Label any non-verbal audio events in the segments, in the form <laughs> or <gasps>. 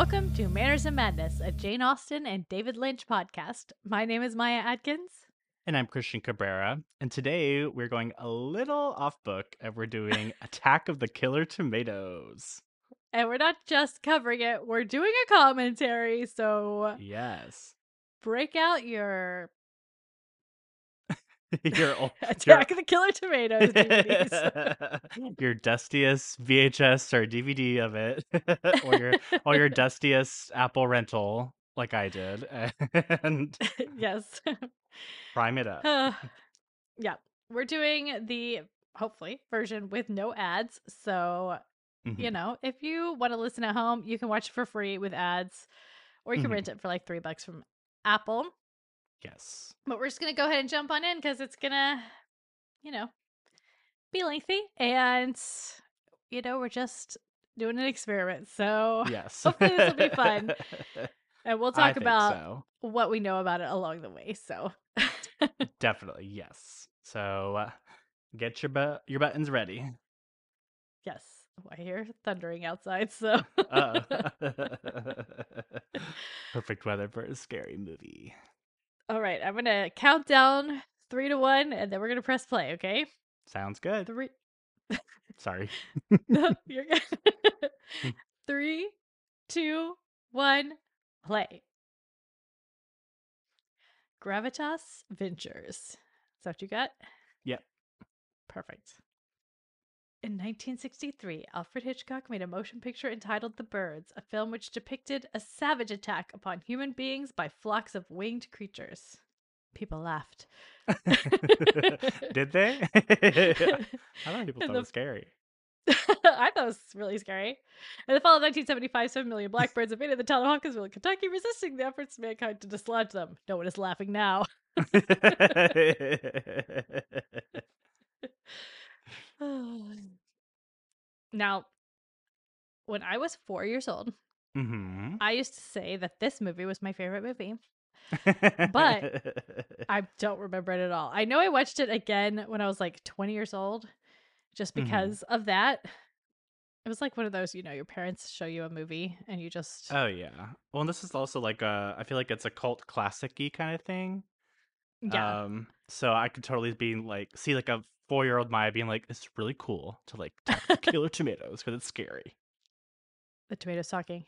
Welcome to Manners and Madness, a Jane Austen and David Lynch podcast. My name is Maya Atkins. And I'm Christian Cabrera. And today we're going a little off book and we're doing <laughs> Attack of the Killer Tomatoes. And we're not just covering it, we're doing a commentary. So Yes. break out your <laughs> your, ol- <laughs> Attack of the Killer Tomatoes <laughs> DVDs. your dustiest VHS or DVD of it, or your or your dustiest Apple rental, like I did, and yes. prime it up. Uh, <sighs> yeah. We're doing the hopefully version with no ads. So, you Mhm. know, if you want to listen at home, you can watch it for free with ads, or you can Mhm. rent it for like three bucks from Apple. Yes. But we're just gonna go ahead and jump on in because it's gonna, you know, be lengthy, and you know, we're just doing an experiment. So, Yes. Hopefully this will be fun. <laughs> and we'll talk about so. what we know about it along the way. So, Definitely, yes. So uh, get your bu- your buttons ready. yes, I hear thundering outside. So, <laughs> <laughs> perfect weather for a scary movie. All right, I'm gonna count down three to one, and then we're gonna press play. Okay, Sounds good. three. <laughs> Sorry. No, <laughs> you're good. <laughs> Three, two, one, play. Gravitas Ventures. Is that what you got? Yep. Perfect. In 1963, Alfred Hitchcock made a motion picture entitled The Birds, a film which depicted a savage attack upon human beings by flocks of winged creatures. People laughed. <laughs> Did they? <laughs> I thought people thought it was scary. <laughs> I thought it was really scary. In the fall of 1975, 7 million blackbirds invaded the town of Hopkinsville, Kentucky, resisting the efforts of mankind to dislodge them. No one is laughing now. <sighs> now, when I was four years old, hmm I used to say that this movie was my favorite movie. But- <laughs> I don't remember it at all. I know I watched it again when I was like 20 years old, just Mhm. because of that. It was like one of those, you know, your parents show you a movie and you just. oh yeah. Well, and this is also like a. I feel like it's a cult classic-y kind of thing. yeah. Um, so I could totally be like, see like a four-year-old Maya being like, "It's really cool to like killer <laughs> tomatoes because it's scary." the tomatoes talking.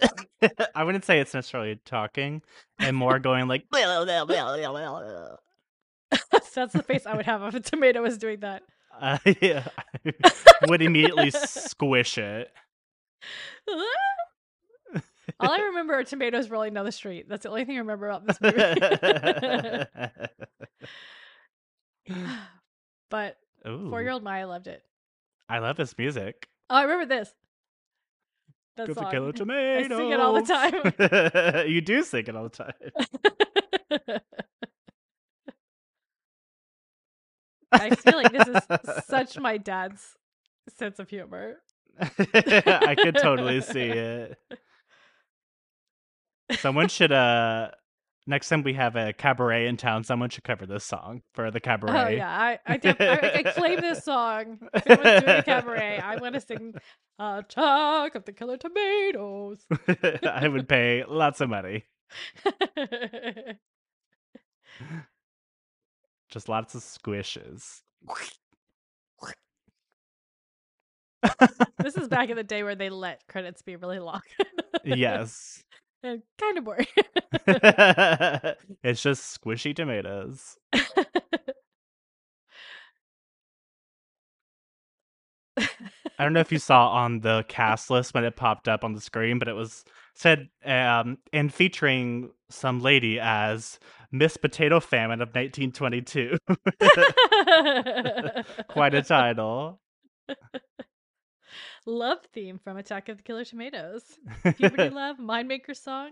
<laughs> I wouldn't say it's necessarily talking, and more going like, <laughs> That's the face I would have if a tomato was doing that. uh, yeah, I would immediately squish it. All I remember are tomatoes rolling down the street. That's the only thing I remember about this movie. <laughs> <sighs> but four year old Maya loved it. I love this music. Oh, I remember this. That Go for song. killer tomatoes. sing it all the time. <laughs> you do sing it all the time. I feel like this is such <laughs> my dad's sense of humor. I could totally see it. Someone should uh next time we have a cabaret in town, someone should cover this song for the cabaret. Oh yeah, I I, def- I, I claim this <laughs> song. If anyone's doing a cabaret, I want to sing "Attack of the Killer Tomatoes." I would pay lots of money. Just lots of squishes. this is back in the day where they let credits be really long. yes. And kind of boring. <laughs> it's just squishy tomatoes. I don't know if you saw on the cast list when it popped up on the screen, but it was said um and featuring some lady as Miss Potato Famine of 1922. <laughs> Quite a title. <laughs> love theme from Attack of the Killer Tomatoes. Puberty <laughs> love, Mind Maker song.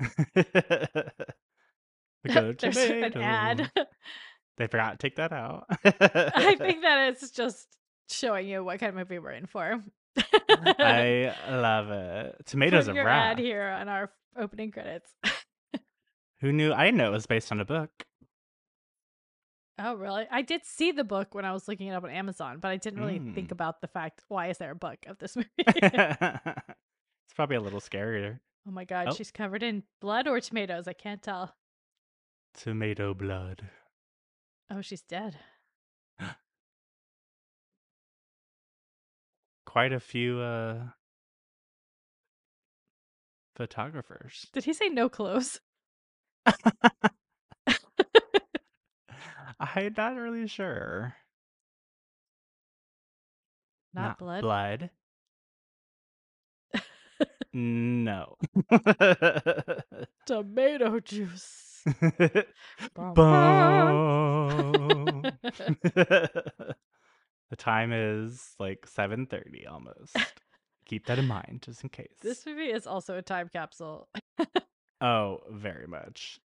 <laughs> The <laughs> Killer There's an ad. They forgot to take that out. I think that it's just showing you what kind of movie we're in for. I love it. Tomatoes Put of your ad here on our opening credits. Who knew? I didn't know it was based on a book. Oh, really? I did see the book when I was looking it up on Amazon, but I didn't really think Mm. about the fact why is there a book of this <laughs> <laughs> movie? it's probably a little scarier. Oh my god, Oh. she's covered in blood or tomatoes. I can't tell. Tomato blood. Oh, she's dead. <gasps> Quite a few uh photographers. Did he say no clothes? <laughs> I'm not really sure. Not, blood. Blood. no. <laughs> Tomato juice. Bum, bum. Boom. <laughs> <laughs> the time is like 7:30 almost. Keep that in mind just in case. this movie is also a time capsule. Oh, very much.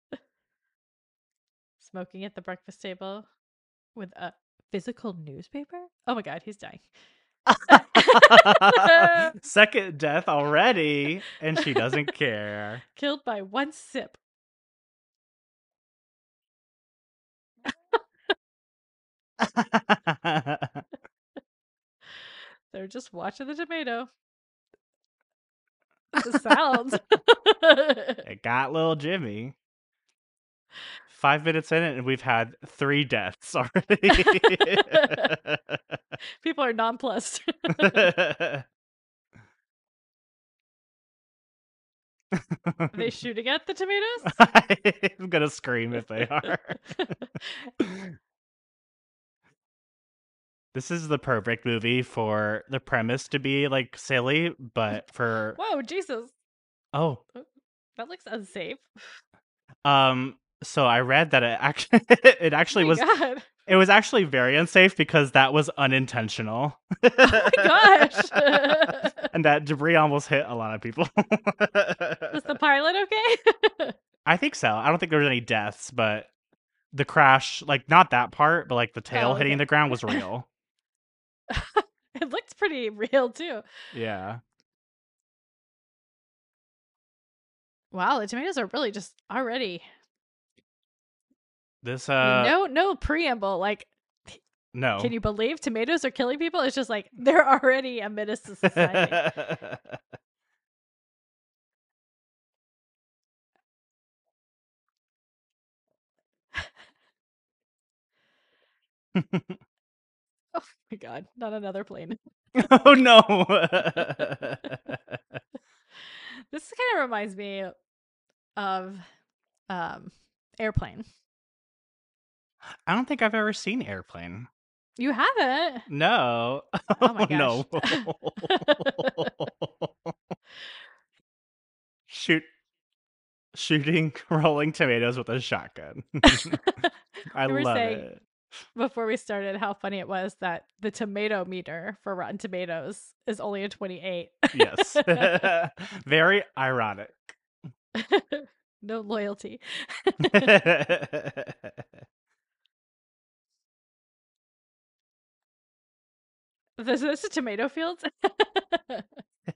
Smoking at the breakfast table with a physical newspaper? Oh my god, he's dying. <laughs> <laughs> Second death already and she doesn't care. <laughs> Killed by one sip. They're just watching the tomato. The sounds. it got little Jimmy. Five minutes in it, and we've had three deaths <laughs> already. <laughs> People are nonplussed. <laughs> Are they shooting at the tomatoes? I'm gonna scream if they are. This is the perfect movie for the premise to be like silly, but for Whoa, Jesus. oh, That looks unsafe. um, so I read that it <laughs> oh actually it actually oh was God. it was actually very unsafe because that was unintentional. Oh my gosh. <laughs> and that debris almost hit a lot of people. Was the <laughs> pilot okay? I think so. I don't think there was any deaths, but the crash, like not that part, but like the tail Oh, hitting the ground was real. it looked pretty real too. yeah. Wow, the tomatoes are really just already This uh no no preamble. Like, no. can you believe tomatoes are killing people? It's just like they're already a menace to society. <laughs> <laughs> oh my god, not another plane. oh no. <laughs> This kind of reminds me of um airplane. I don't think I've ever seen Airplane. You haven't? No. Oh my <laughs> no. <laughs> Shoot shooting <laughs> rolling tomatoes with a shotgun. I were love saying- it. Before we started, how funny it was that the tomato meter for Rotten Tomatoes is only a 28. Yes. Very ironic. no loyalty. This, this is tomato fields? <laughs>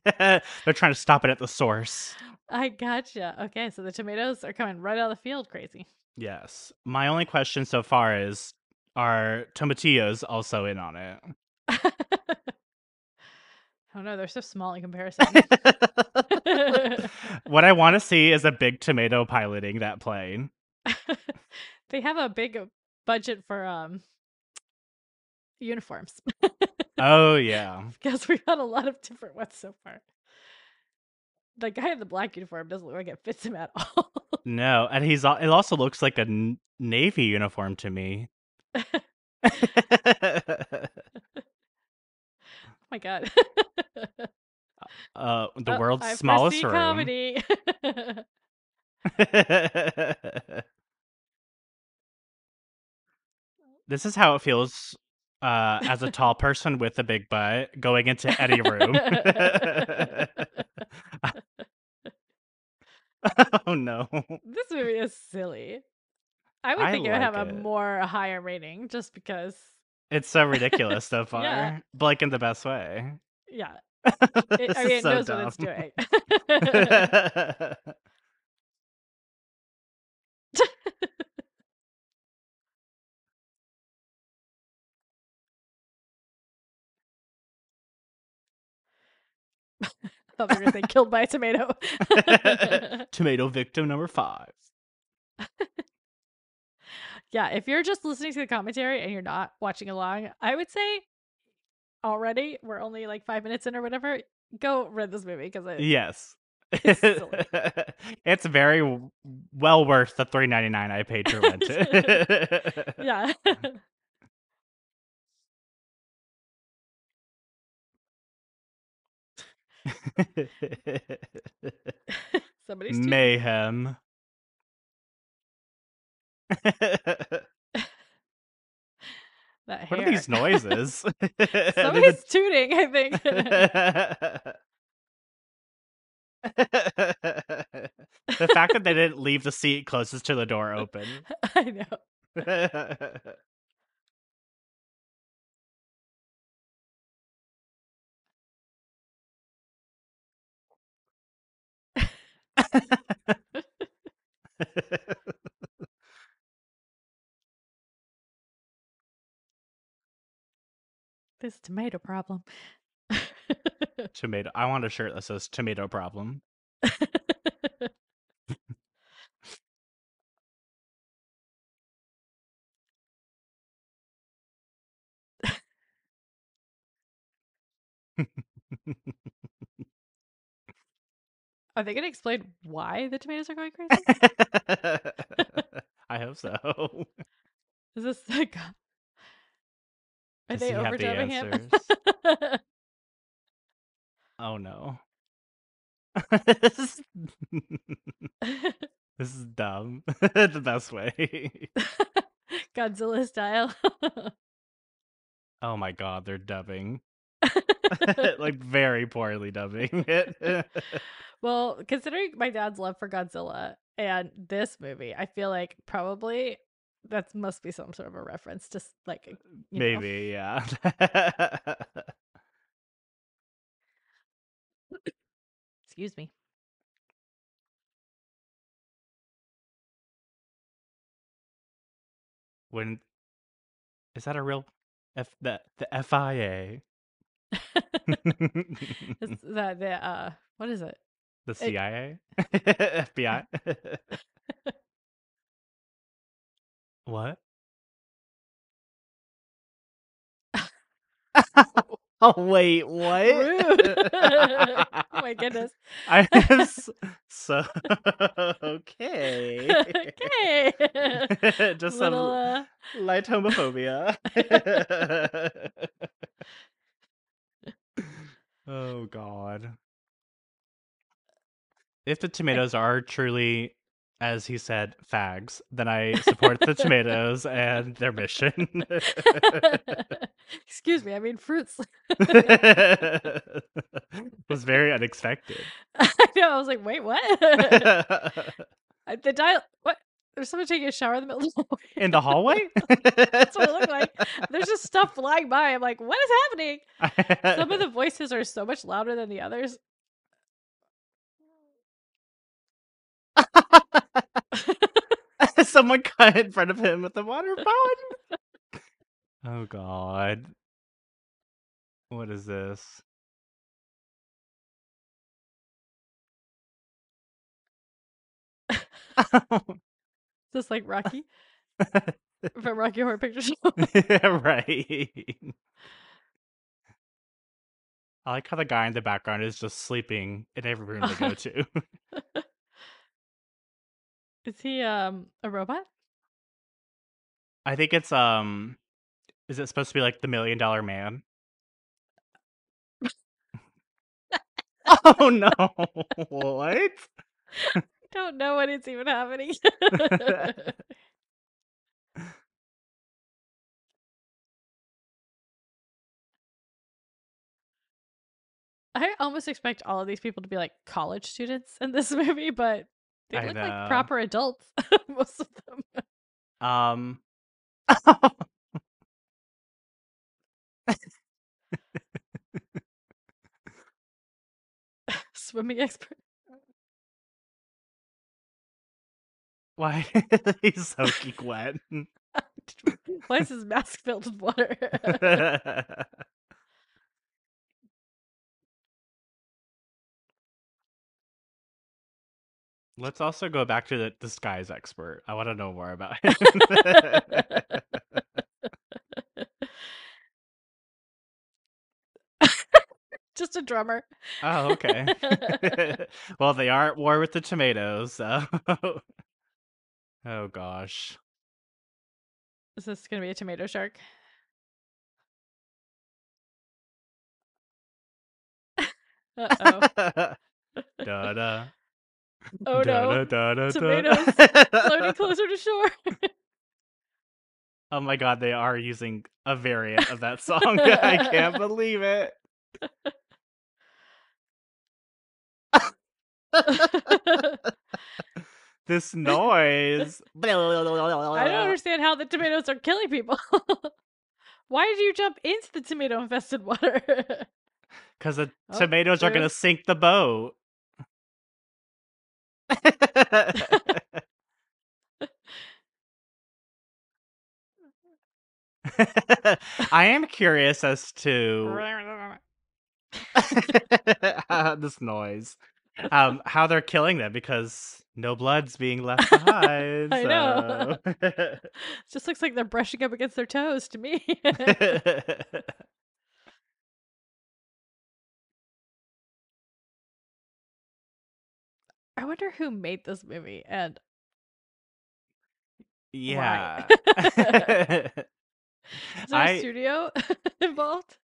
<laughs> They're trying to stop it at the source. I gotcha. Okay, so the tomatoes are coming right out of the field crazy. Yes. My only question so far is are tomatillos also in on it? <laughs> oh no, they're so small in comparison. what I want to see is a big tomato piloting that plane. they have a big budget for um uniforms Oh yeah. because we got a lot of different ones so far. The guy in the black uniform doesn't look like it fits him at <laughs> all. No, and he's it also looks like a navy uniform to me. <laughs> oh my god. <laughs> uh the Oh, world's I smallest room. comedy. this is how it feels uh as a tall person with a big butt going into any room. <laughs> oh no. this movie is silly. I would I think it would have like a more a higher rating just because It's so ridiculous so far. Yeah. But like in the best way. yeah. <laughs> It, I mean it so knows what it's dumb. doing. <laughs> thought they were gonna say killed by a tomato. <laughs> Tomato victim number five. <laughs> yeah, if you're just listening to the commentary and you're not watching along, I would say already we're only like five minutes in or whatever. Go read this movie because it, Yes. It's <laughs> it's very well worth the three ninety nine I paid to rent it. yeah. <laughs> Somebody's. Mayhem. <laughs> <laughs> that hair. What are these noises? Somebody's tooting, I think. the fact that they didn't leave the seat closest to the door open. I know. <laughs> This tomato problem. <laughs> tomato. I want a shirt that says tomato problem. <laughs> Are they gonna explain why the tomatoes are going <laughs> crazy? I hope so. <laughs> Is this like Are Does they he have the overdubbing him? <laughs> Oh no. this, is... this is dumb. the best way. Godzilla style. Oh my god, they're dubbing. <laughs> like very poorly dubbing it. <laughs> well, considering my dad's love for Godzilla and this movie, I feel like probably that must be some sort of a reference to like uh, know. Maybe, yeah. <coughs> Excuse me. when is that a real F the the FIA? <laughs> That the uh what is it? <laughs> the CIA? <laughs> FBI? what? oh wait, what? Rude. oh my goodness. I am so okay. okay. Just Little some uh light homophobia. Oh god. If the eh tomatoes are truly, as he said, fags, then I support the <laughs> tomatoes and their mission. <laughs> Excuse me, I mean fruits. <laughs> was very unexpected. I know. I was like, wait, what? The dial. What? There's someone taking a shower in the middle of the <laughs> hallway. In the hallway? <laughs> That's what it looked like. There's just stuff flying by. I'm like, what is happening? Some of the <laughs> voices are so much louder than the others. Someone cut in front of him with the water fountain. oh god. What is this? Oh. Just like Rocky <laughs> from Rocky Horror Picture <laughs> Show. right. <laughs> I like how the guy in the background is just sleeping in every room they go to. is he um a robot? I think it's um is it supposed to be like the million dollar man? oh no. what? Don't know when it's even happening. <laughs> <laughs> I almost expect all of these people to be like college students in this <laughs> movie, but they I look know. like proper adults, most of them. Um Swimming expert. Why <laughs> he's soaking wet. <laughs> Why is his mask filled with water? <laughs> Let's also go back to the disguise expert. I want to know more about him. Just a drummer. oh, okay. well, they are at war with the tomatoes, so. Oh gosh. Is this gonna be a tomato shark? Uh oh. <laughs> da da. Oh no. Da, da, da, Tomatoes. Floating <laughs> closer to shore. <laughs> Oh my god, they are using a variant of that song. I can't believe it. This <laughs> noise. I <laughs> don't understand how the tomatoes are killing people. <laughs> Why did you jump into the tomato infested water? Because the Oh, tomatoes are going to sink the boat. I am curious as to uh, this noise. Um, how they're killing them because no blood's being left <laughs> behind. I know. <laughs> It just looks like they're brushing up against their toes to me. <laughs> I wonder who made this movie and yeah. Is there I- a studio involved?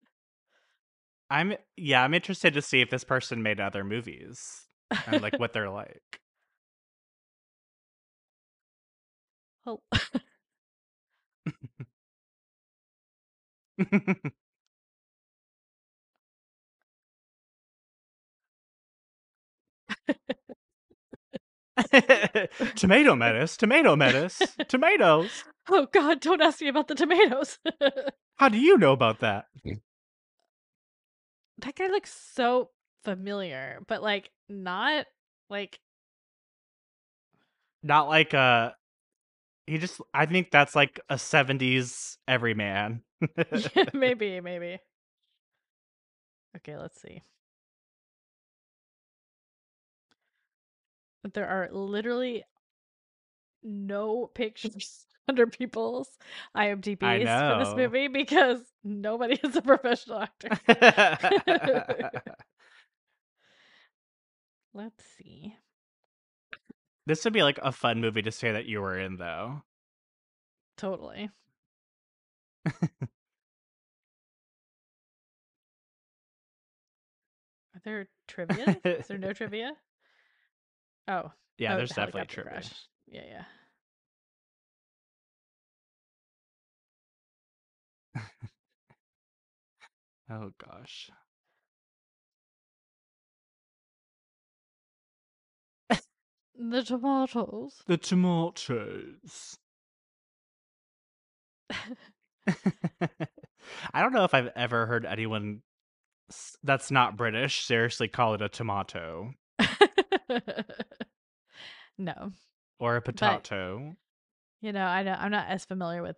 I'm yeah, I'm interested to see if this person made other movies and like what they're like. Oh, <laughs> <laughs> <laughs> tomato menace, tomato menace, tomatoes. oh God! Don't ask me about the tomatoes. How do you know about that? that guy looks so familiar, but like not like Not like a he just I think that's like a 70s everyman. <laughs> yeah, maybe, maybe. Okay, let's see. But there are literally no pictures <laughs> under people's IMDb's for this movie because nobody is a professional actor. <laughs> Let's see. This would be like a fun movie to say that you were in though. Totally. <laughs> Are there trivia? Is there no <laughs> trivia? Oh, Yeah, oh, there's the definitely trivia. crash. Yeah, yeah. <laughs> Oh gosh. The tomatoes. The tomatoes. <laughs> <laughs> I don't know if I've ever heard anyone that's not British seriously call it a tomato <laughs> no, or a potato. you know, I know I'm not as familiar with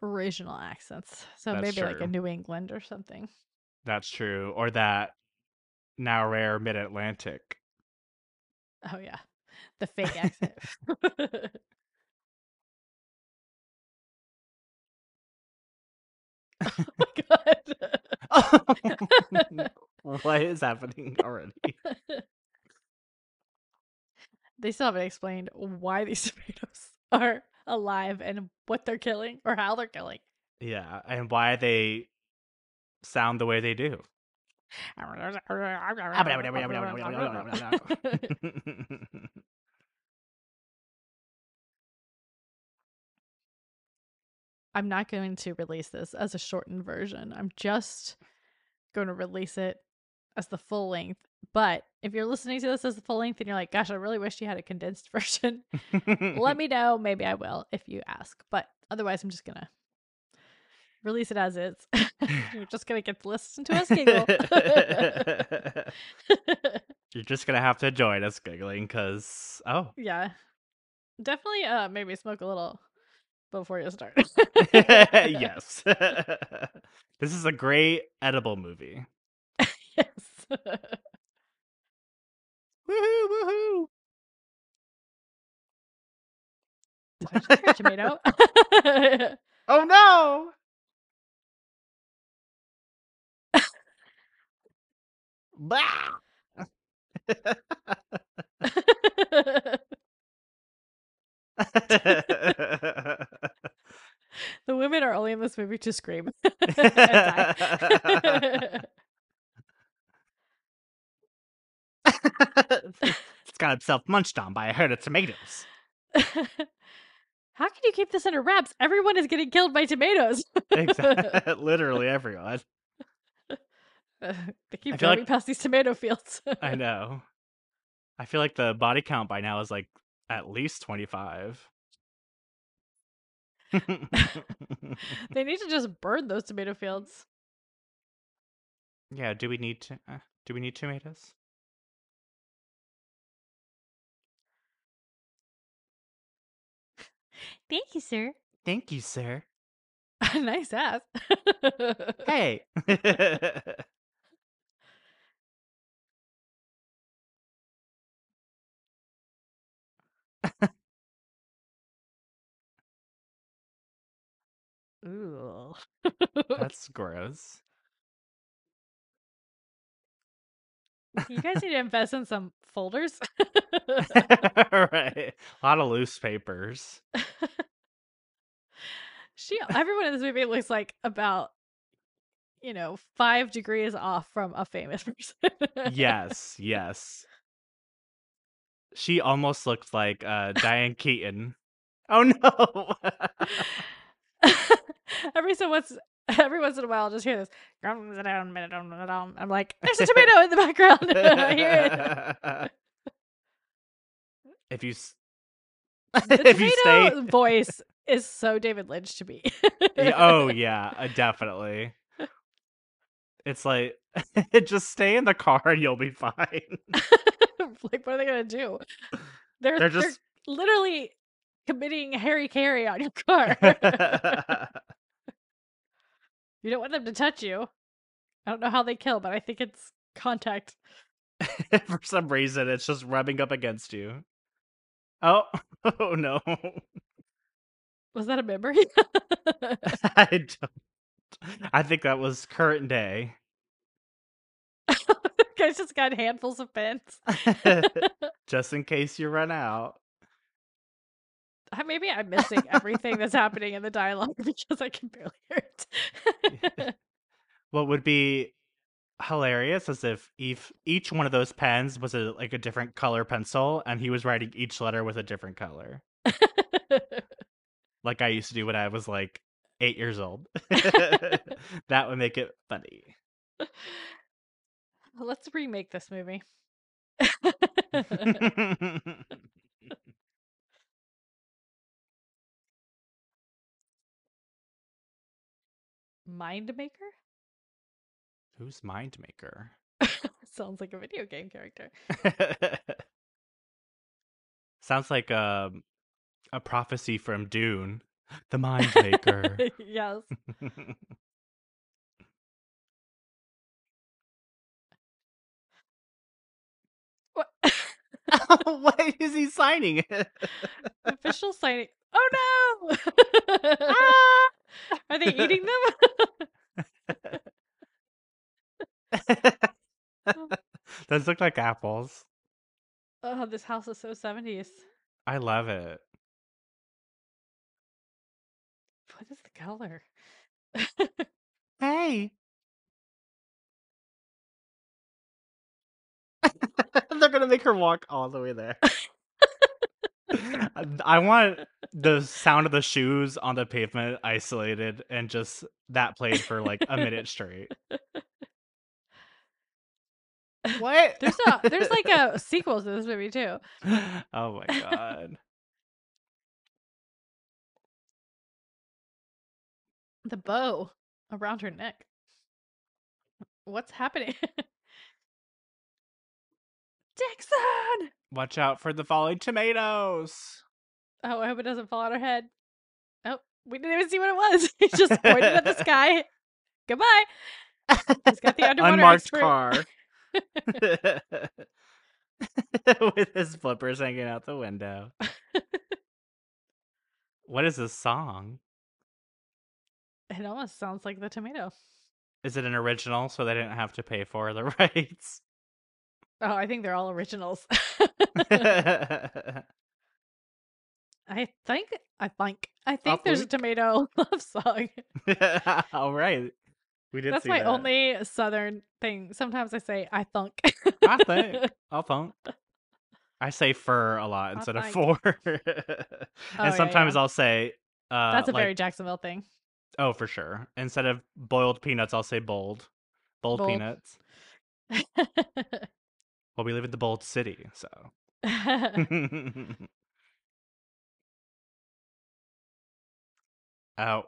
regional accents, so That's maybe like a. New England or something. That's true. Or that now rare mid Atlantic. Oh yeah, the fake <laughs> accent. <laughs> oh my god. <laughs> what is happening already? they still haven't explained why these tomatoes are alive and what they're killing or how they're killing. Yeah, and why they sound the way they do. I'm not going to release this as a shortened version. I'm just going to release it as the full length. But if you're listening to this as the full length and you're like, gosh, I really wish you had a condensed <laughs> version, let me know. Maybe I will if you ask. But otherwise, I'm just going to release it as is. <laughs> you're just going to get to listen to us giggle. <laughs> You're just gonna have to join us giggling because oh yeah. Definitely uh maybe smoke a little before you start. <laughs> <laughs> yes, <laughs> this is a great edible movie. yes. Woohoo! Woohoo! Did I just hear a tomato? oh no! Bah! <laughs> the women are only in this movie to scream. <laughs> <laughs> it's got itself munched on by a herd of tomatoes. How can you keep this under wraps? Everyone is getting killed by tomatoes. Exactly. Literally everyone. they keep driving like- past these tomato fields. I know. I feel like the body count by now is like at least 25. <laughs> they need to just burn those tomato fields. yeah, do we need to uh, do we need tomatoes? <laughs> Thank you, sir. Thank you, sir. <laughs> nice ass. Hey. Ooh. That's <laughs> gross. you guys need to <laughs> invest in some folders. <laughs> right. A lot of loose papers. she everyone in this movie looks like about you know, five degrees off from a famous person. yes, yes. She almost looked like uh Diane Keaton. Oh no. <laughs> every so once <laughs> every once in a while I'll just hear this. <laughs> I'm like, there's a tomato in the background. I hear it. if you The if you stay tomato voice is so David Lynch to me. Oh yeah, uh, definitely. It's like just stay in the car and you'll be fine. like, what are they gonna do? They're They're they're, just literally committing hari-kari on your car. You don't want them to touch you. I don't know how they kill, but I think it's contact. <laughs> For some reason, it's just rubbing up against you. Oh, <laughs> oh no. Was that a memory? <laughs> I don't. I think that was current day. Guys just got handfuls of pens. just in case you run out. Maybe I'm missing everything that's happening in the dialogue <laughs> because I can barely hear it. <laughs> What would be hilarious is if each each one of those pens was a like a different color pencil, and he was writing each letter with a different color, <laughs> like I used to do when I was like eight years old. that would make it funny. Let's remake this movie. Mind Maker? Who's Mind Maker? <laughs> Sounds like a video game character. <laughs> Sounds like um, a prophecy from Dune. The Mind Maker. <laughs> yes. What? Why is he signing it? Official signing. Oh no! Ah! Are they eating them? Oh. <laughs> Those look like apples. oh, this house is so 70s. I love it. What is the color? Hey. <laughs> <laughs> They're gonna make her walk all the way there. I- I want the sound of the shoes on the pavement isolated and just that played for like a minute straight. What? There's a there's like <laughs> a sequel to this movie too. oh my god. The bow around her neck. What's happening? Dixon! Watch out for the falling tomatoes. Oh, I hope it doesn't fall on her head. Oh, we didn't even see what it was. <laughs> He just pointed at the sky. Goodbye. He's got the <laughs> underwater Unmarked expert. car. <laughs> With his flippers hanging out the window. What is this song? It almost sounds like the tomato. Is it an original so they didn't have to pay for the rights? Oh, I think they're all originals. <laughs> I think I think I think there's a tomato <laughs> love song. <laughs> All right. We did That's see my that. only southern thing. Sometimes I say I thunk. I think. I'll thunk. I say fur a lot instead of for. Oh, yeah, and sometimes yeah. I'll say uh That's a like, very Jacksonville thing. oh for sure. Instead of boiled peanuts, I'll say bold. Bold, Bold. peanuts. Well, we live in the bold city, so. <laughs> <laughs> oh,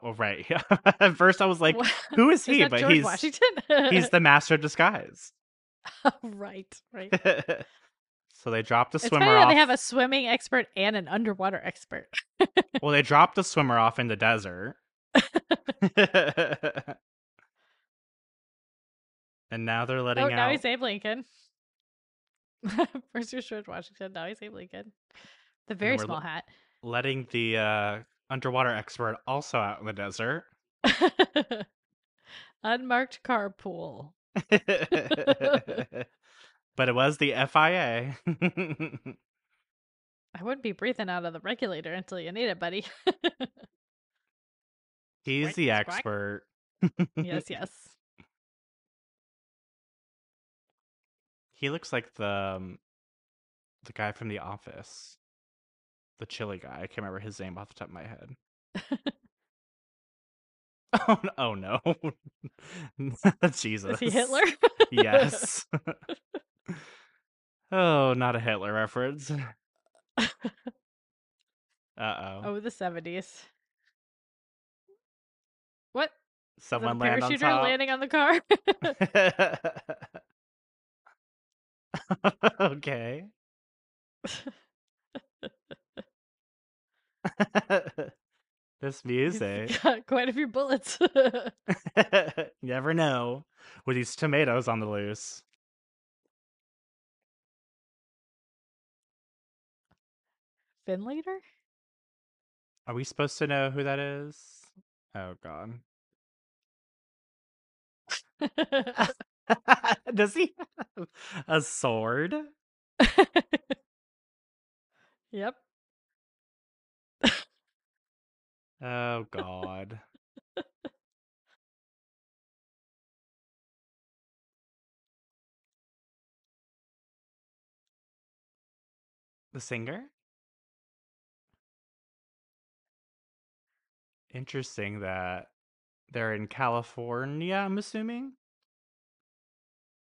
well, right. <laughs> At first, I was like, What? "Who is Is he?" that but George he's Washington. he's the master of disguise. right, right. so they dropped the swimmer off. they have a swimming expert and an underwater expert. Well, they dropped the swimmer off in the desert. and now they're letting oh, out now he's Abe Lincoln. First was George Washington, now he's Abe Lincoln. The very small hat. letting the uh, underwater expert also out in the desert. <laughs> Unmarked carpool. <laughs> <laughs> but it was the FIA. I wouldn't be breathing out of the regulator until you need it, buddy. He's the expert. yes, yes. He looks like the um, the guy from The Office, the chili guy. I can't remember his name off the top of my head. <laughs> Oh, no- oh no, Jesus! Is he Hitler? <laughs> yes. <laughs> oh, not a Hitler reference. Uh oh. oh, the 70s. What? Someone land on parachuter top. landing on the car? <laughs> okay. <laughs> this <laughs> music. got quite a few bullets. you never know with these tomatoes on the loose. Finletter? Are we supposed to know who that is? Oh god. <laughs> Does he have a sword? <laughs> yep. Oh god. the singer? Interesting that they're in California, I'm assuming.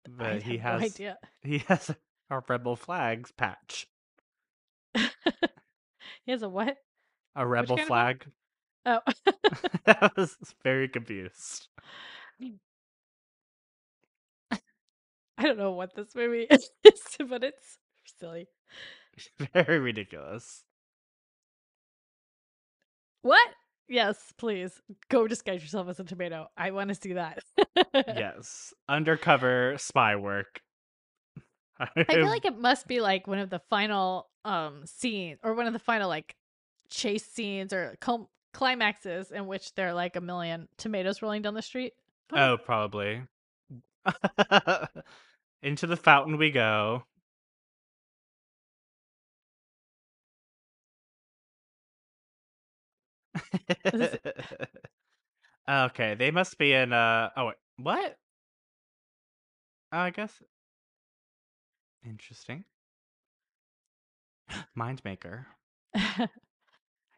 But <laughs> he has no idea. he has a rebel flags patch. <laughs> he has a what? A rebel flag. Oh. <laughs> I was very confused. I don't know what this movie is, but it's silly. Very ridiculous. What? Yes, please. Go disguise yourself as a tomato. I want to see that. <laughs> yes. Undercover spy work. <laughs> I feel like it must be like one of the final um scenes or one of the final like chase scenes or climaxes in which there are like a million tomatoes rolling down the street. Oh, probably. <laughs> Into the fountain we go. <laughs> okay, they must be in uh oh wait, what? Oh, I guess interesting. <gasps> Mind maker. <laughs> I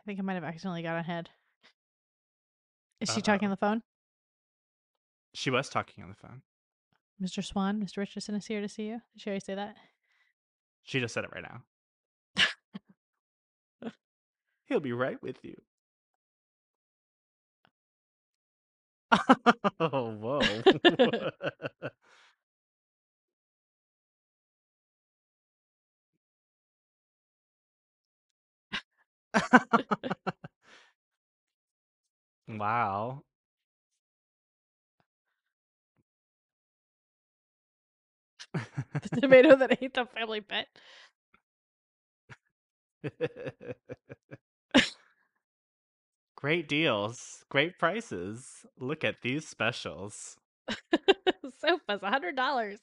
think I might have accidentally got ahead. Is she talking on the phone? She was talking on the phone. Mr. Swan, Mr. Richardson is here to see you. Did she already say that? She just said it right now. <laughs> He'll be right with you. <laughs> oh, whoa. <laughs> <laughs> wow. the tomato that ate the family pet. Great deals, great prices. Look at these specials. <laughs> Sofa's a hundred dollars.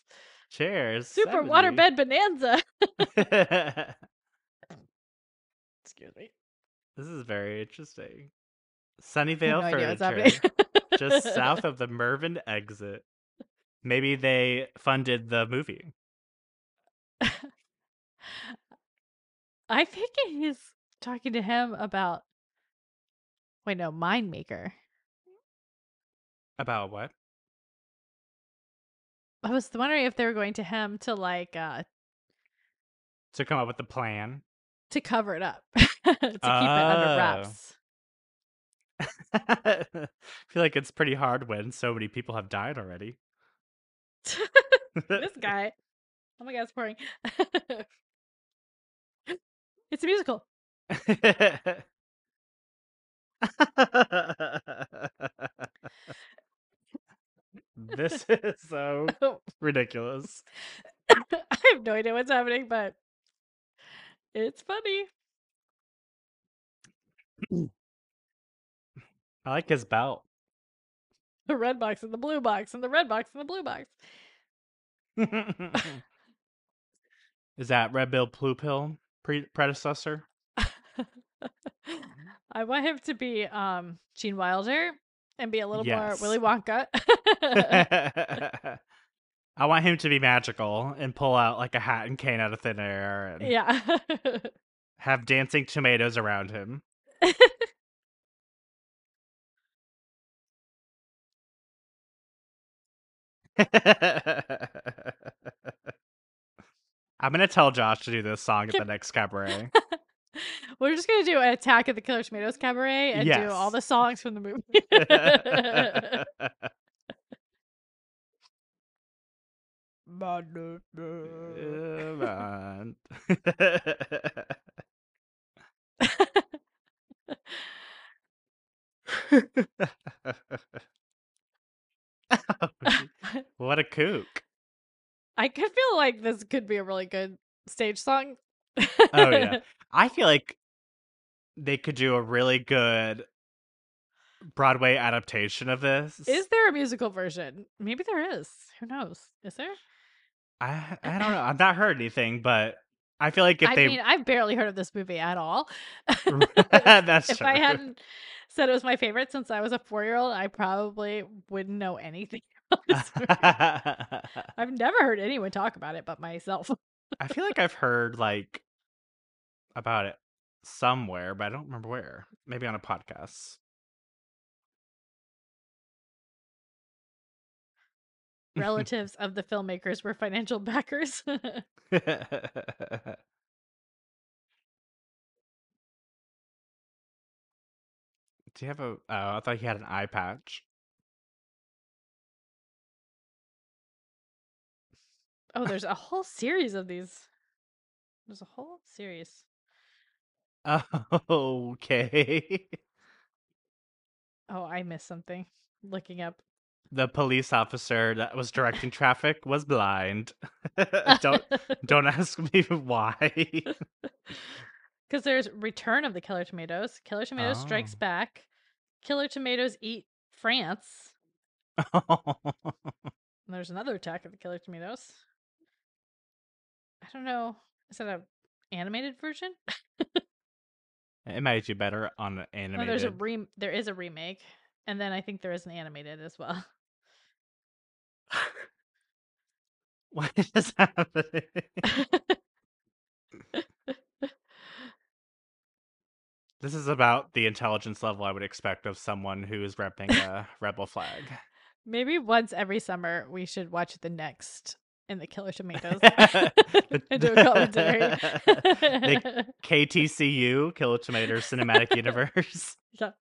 Chairs. Super 70. waterbed bonanza. <laughs> Excuse me. this is very interesting. Sunnyvale no Furniture, just south <laughs> of the Mervyn exit. Maybe they funded the movie. I think he's talking to him about. Wait, no, Mind Maker. About what? I was wondering if they were going to him to like uh To come up with the plan. to cover it up <laughs> to keep it under Oh. wraps. <laughs> I feel like it's pretty hard when so many people have died already. <laughs> this guy. Oh my god, it's pouring. it's a musical. This <laughs> is so oh. ridiculous. <laughs> I have no idea what's happening, but it's funny. I like his belt. The red box and the blue box and the red box and the blue box. <laughs> is that Red Pill Blue Pill pre- predecessor? Mm. I want him to be um Gene Wilder and be a little Yes. more Willy Wonka. <laughs> <laughs> I want him to be magical and pull out like a hat and cane out of thin air and yeah. <laughs> have dancing tomatoes around him. I'm gonna tell Josh to do this song at the next cabaret. <laughs> We're just gonna do an Attack of the Killer Tomatoes cabaret and do all the songs from the movie. Man. <laughs> <laughs> what a kook. I could feel like this could be a really good stage song. Oh, yeah. <laughs> I feel like they could do a really good Broadway adaptation of this. Is there a musical version? Maybe there is. Who knows? Is there? I I don't know. <laughs> I've not heard anything, but I feel like if I they mean, I've barely heard of this movie at all. <laughs> that's if true. I hadn't said it was my favorite since I was a four year old, I probably wouldn't know anything about. I've never heard anyone talk about it but myself. I feel like I've heard like about it somewhere, but I don't remember where. Maybe on a podcast. <laughs> Relatives of the filmmakers were financial <laughs> backers. <laughs> Do you have a? Oh, I thought he had an eye patch. Oh, there's a whole series of these. There's a whole series. <laughs> okay. Oh, I missed something. Looking up. The police officer that was directing traffic was blind. <laughs> <laughs> don't don't ask me why. Because there's Return of the Killer Tomatoes. Killer Tomatoes Strikes Oh. Back. Killer Tomatoes Eat France. And there's another Attack of the Killer Tomatoes. I don't know. Is that a animated version? it might be better on an animated. <laughs> there's a re- there is a remake, and then I think there is an animated as well. what is happening? This is about the intelligence level I would expect of someone who is repping <laughs> a rebel flag. Maybe once every summer we should watch the next in the Killer Tomatoes <laughs> <laughs> and do a commentary. The <laughs> KTCU, Killer Tomatoes Cinematic Universe. Yeah.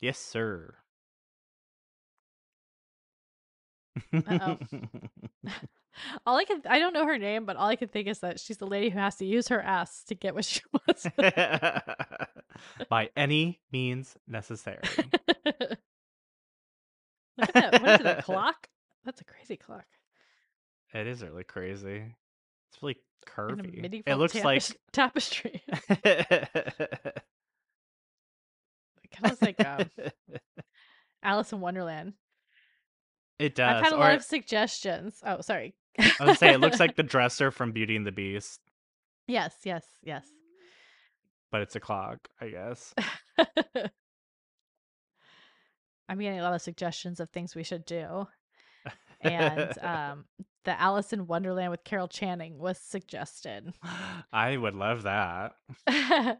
Yes, sir. All I can I don't know her name, but all I can think is that she's the lady who has to use her ass to get what she wants. By any means necessary. Look at that. What is it? A <laughs> clock? That's a crazy clock. It is really crazy. It's really curvy. It looks like <laughs> tapestry. <laughs> it kind of looks like um, Alice in Wonderland. it does. I've had a or lot of suggestions. Oh, sorry. I would say it looks like the dresser from Beauty and the Beast, yes, yes, yes. but it's a clock, I guess. I'm getting a lot of suggestions of things we should do. And <laughs> um, the Alice in Wonderland with Carol Channing was suggested, <gasps> I would love that. <laughs>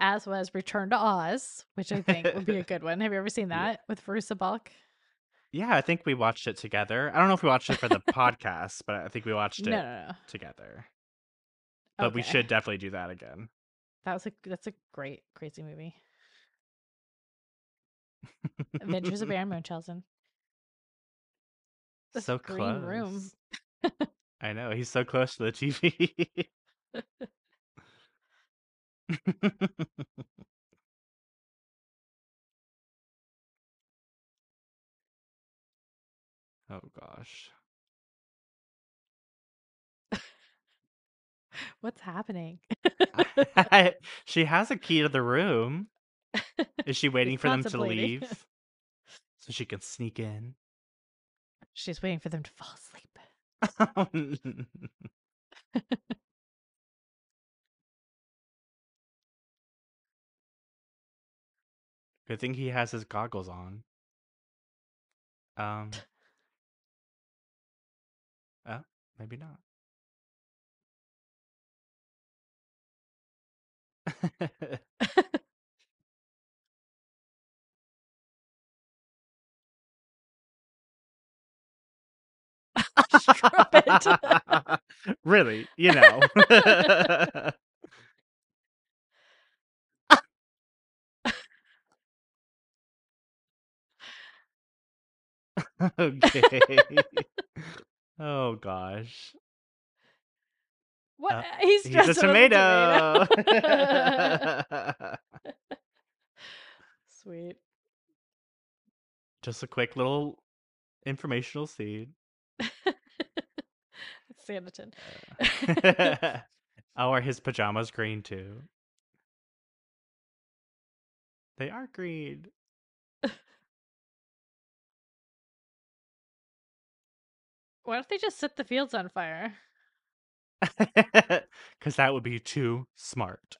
as was Return to Oz, which I think would be a good one. Have you ever seen <laughs> Yeah. that with Fairuza Balk? Yeah, I think we watched it together. I don't know if we watched it for the podcast, but I think we watched it No, no, no. together. But we should definitely do that again. That was a that's a great crazy movie. Adventures of <laughs> Baron Munchausen. This so green close. room. <laughs> I know he's so close to the TV. <laughs> oh gosh. What's happening? she has a key to the room. <laughs> Is she waiting for them to leave? <laughs> So she can sneak in. She's waiting for them to fall asleep. <laughs> Good thing he has his goggles on. Um. Oh, maybe not. <laughs> Really, you know. <laughs> <laughs> okay. oh gosh. What? Uh, he's He's dressed a up as tomato. tomato. Sweet. Just a quick little informational <laughs> Sanditon. Uh, <laughs> <laughs> oh, are his pajamas green too? They are green. Why don't they just set the fields on fire? Because that would be too smart.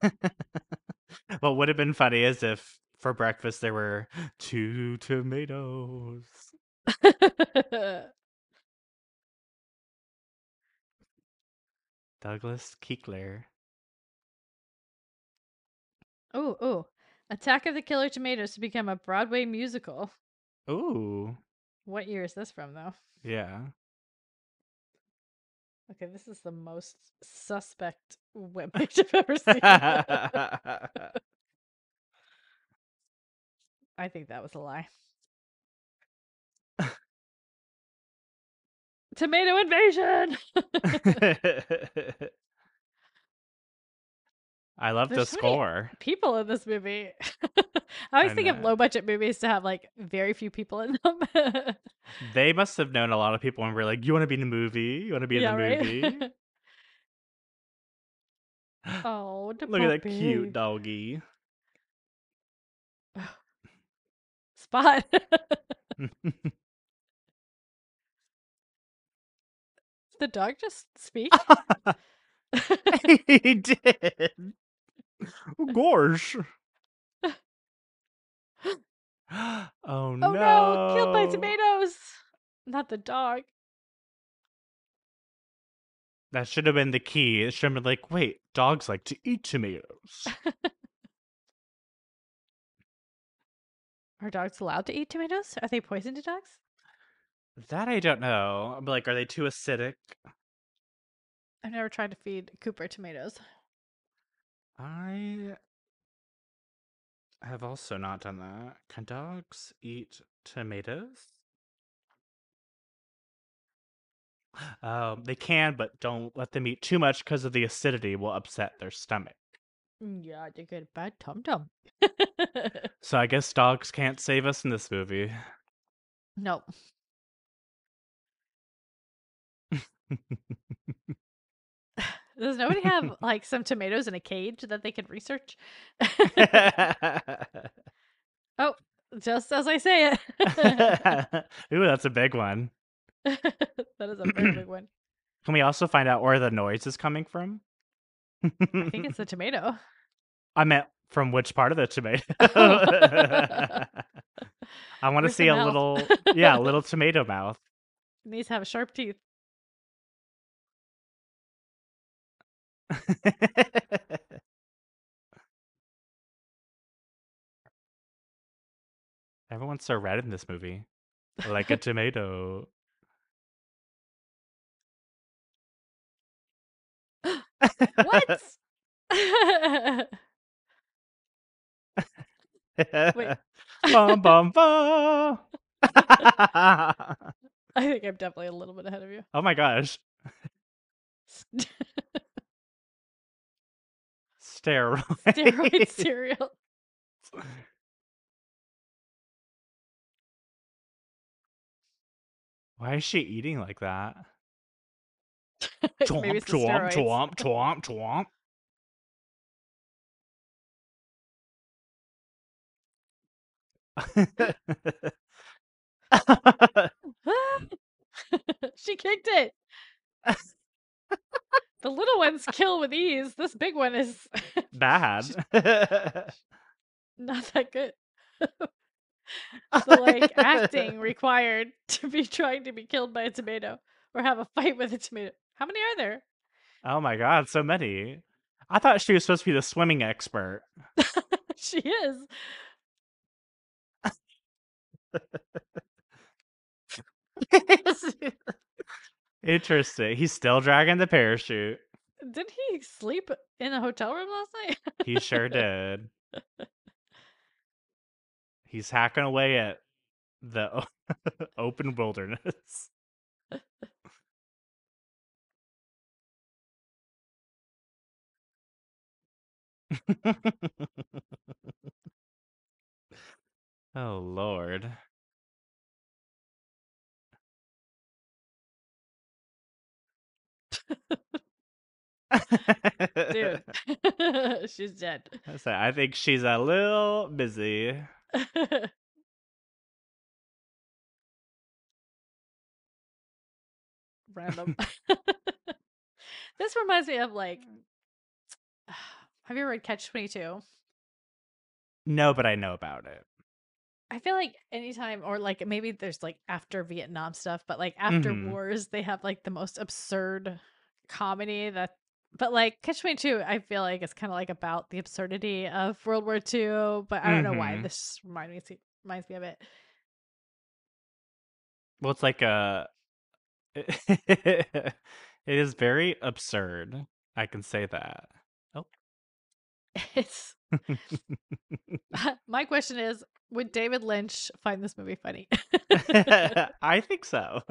<laughs> what would have been funny is if for breakfast there were two tomatoes. <laughs> Douglas Keekler. oh, oh. Attack of the Killer Tomatoes to become a Broadway musical. Ooh, What year is this from, though? yeah. Okay, this is the most suspect webpage <laughs> I've ever seen. <laughs> I think that was a lie. <laughs> Tomato invasion! I love the There's so many- score. people in this movie. <laughs> I always I think of low budget movies to have like very few people in them. <laughs> They must have known a lot of people and were like, "You want to be in the movie? You want to be in yeah, the right. movie?" <laughs> oh, the Look at that cute doggy. spot. The dog just speak? he did. Oh, gosh. <gasps> oh oh no! no, killed by tomatoes. Not the dog. That should have been the key. It should have been like, wait, dogs like to eat tomatoes. <laughs> Are dogs allowed to eat tomatoes? Are they poison to dogs? that I don't know. I'm like, are they too acidic? I've never tried to feed Cooper tomatoes. I have also not done that. Can dogs eat tomatoes? Um, they can, but don't let them eat too much because of the acidity will upset their stomach. Mm, Yeah, they get a bad tum tum. <laughs> So I guess dogs can't save us in this movie. no. <laughs> Does nobody have like some tomatoes in a cage that they can research? <laughs> oh, just as I say it. <laughs> Ooh, that's a big one. <laughs> that is a very big one. <clears throat> Can we also find out where the noise is coming from? I think it's the tomato. I meant from which part of the tomato. Oh. I want to see a mouth? little, yeah, a little tomato mouth. It needs to have sharp teeth. <laughs> Everyone's so red in this movie, like a <laughs> tomato. What? <laughs> Wait. bum bum bum. I think I'm definitely a little bit ahead of you. oh my gosh, steroid. <laughs> Steroid cereal. <laughs> Why is she eating like that? <laughs> Maybe Chomp, it's the chomp, steroids. chomp, chomp, chomp. she kicked it. The little ones kill with ease. This big one is <laughs> Bad. <laughs> not that good. <laughs> the like acting required to be trying to be killed by a tomato or have a fight with a tomato. How many are there? oh my god, so many. I thought she was supposed to be the swimming expert. she is. Interesting. He's still dragging the parachute. Did he sleep in a hotel room last night? He sure did. He's hacking away at the <laughs> open wilderness. <laughs> oh lord. Dude. <laughs> <laughs> She's dead. So I think she's a little busy. <laughs> Random. this reminds me of like <sighs> have you ever read Catch 22? No, but I know about it. I feel like anytime, or like maybe there's like after Vietnam stuff, but like after Mhm. wars, they have like the most absurd comedy that. But like Catch 22, I feel like it's kind of like about the absurdity of World War II, but I don't know why Mhm. this reminds me reminds me of it. Well, it's like a. <laughs> it is very absurd. I can say that. Oh. <laughs> It's <laughs> my question is: Would David Lynch find this movie funny? I think so.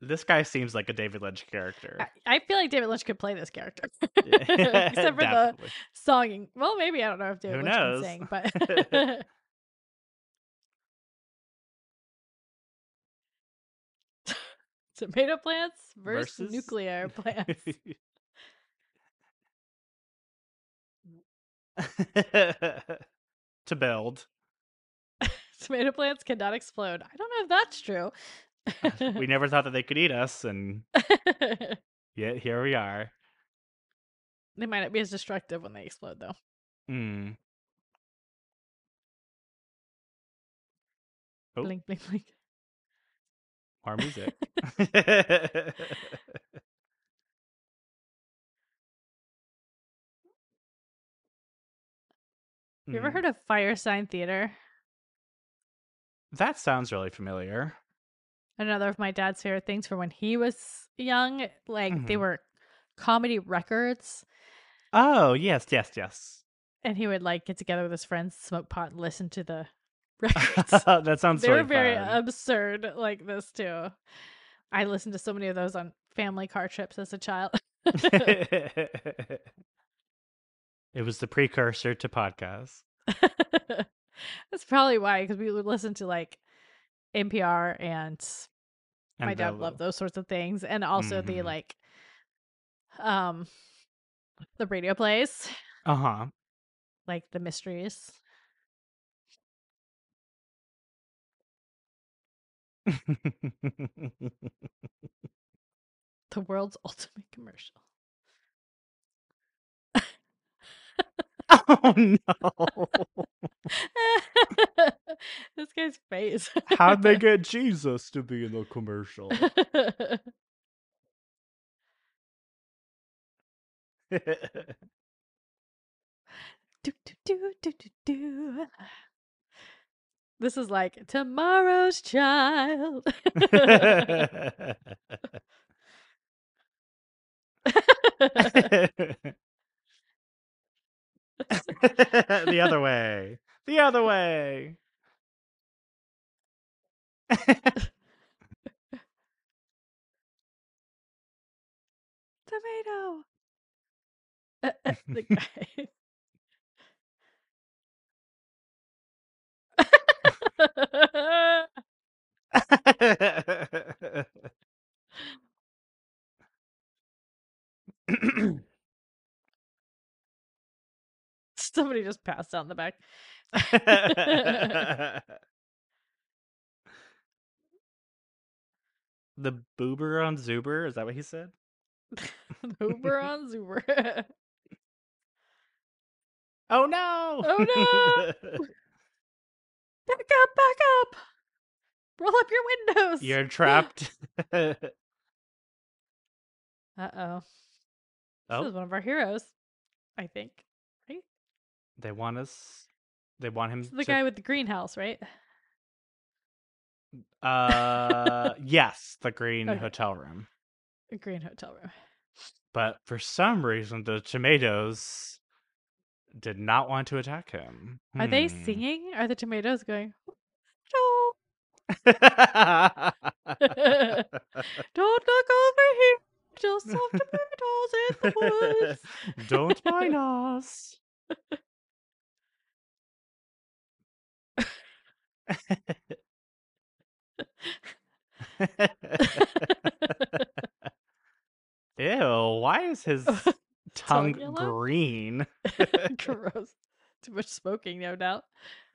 This guy seems like a David Lynch character. I, I feel like David Lynch could play this character, <laughs> except for the songing. Well, maybe I don't know if David Who Lynch knows? can sing, but <laughs> <laughs> tomato plants versus, Versus- nuclear plants. to build. tomato plants cannot explode. I don't know if that's true. <laughs> We never thought that they could eat us, and <laughs> yet here we are. they might not be as destructive when they explode, though. Mm. Oh. Blink, blink, blink. More music. <laughs> You ever Mm. heard of Firesign Theater? That sounds really familiar. Another of my dad's favorite things from when he was young. Like they Mhm. were comedy records, Oh, yes, yes, yes. and he would like get together with his friends, smoke pot, and listen to the <laughs> records. <laughs> that sounds they were very fun. absurd like this too. I listened to so many of those on family car trips as a child. <laughs> It was the precursor to podcasts. That's probably why, because we would listen to like NPR and, my And dad the- loved those sorts of things, and also the Mhm. like, um, the radio plays, Uh-huh. like the mysteries. <laughs> The world's <laughs> ultimate commercial. <laughs> oh no. <laughs> this guy's face. How'd they <laughs> get Jesus to be in the commercial? do, do, do, do, do, do. This is like tomorrow's child. <laughs> the other way. The other way. <laughs> Tomato. Uh, <laughs> uh, the guy. Somebody just passed out in the back. <laughs> the boober on Zuber, is that what he said? <laughs> Uber <laughs> on Zuber. Oh no! Oh, no! back up, back up. Roll up your windows. You're trapped. Uh oh. This is one of our heroes, I think. They want us. They want him is the to. guy with the greenhouse, right? Uh, <laughs> yes, the green Okay. hotel room. A green hotel room. But for some reason, the tomatoes did not want to attack him. Are they Hmm. singing? Are the tomatoes going? "Oh, <laughs> <laughs> Don't look over here. Just some tomatoes in the woods. Don't mind us. Ew, why is his <laughs> tongue yellow? green? <laughs> <laughs> Gross. Too much smoking, no doubt.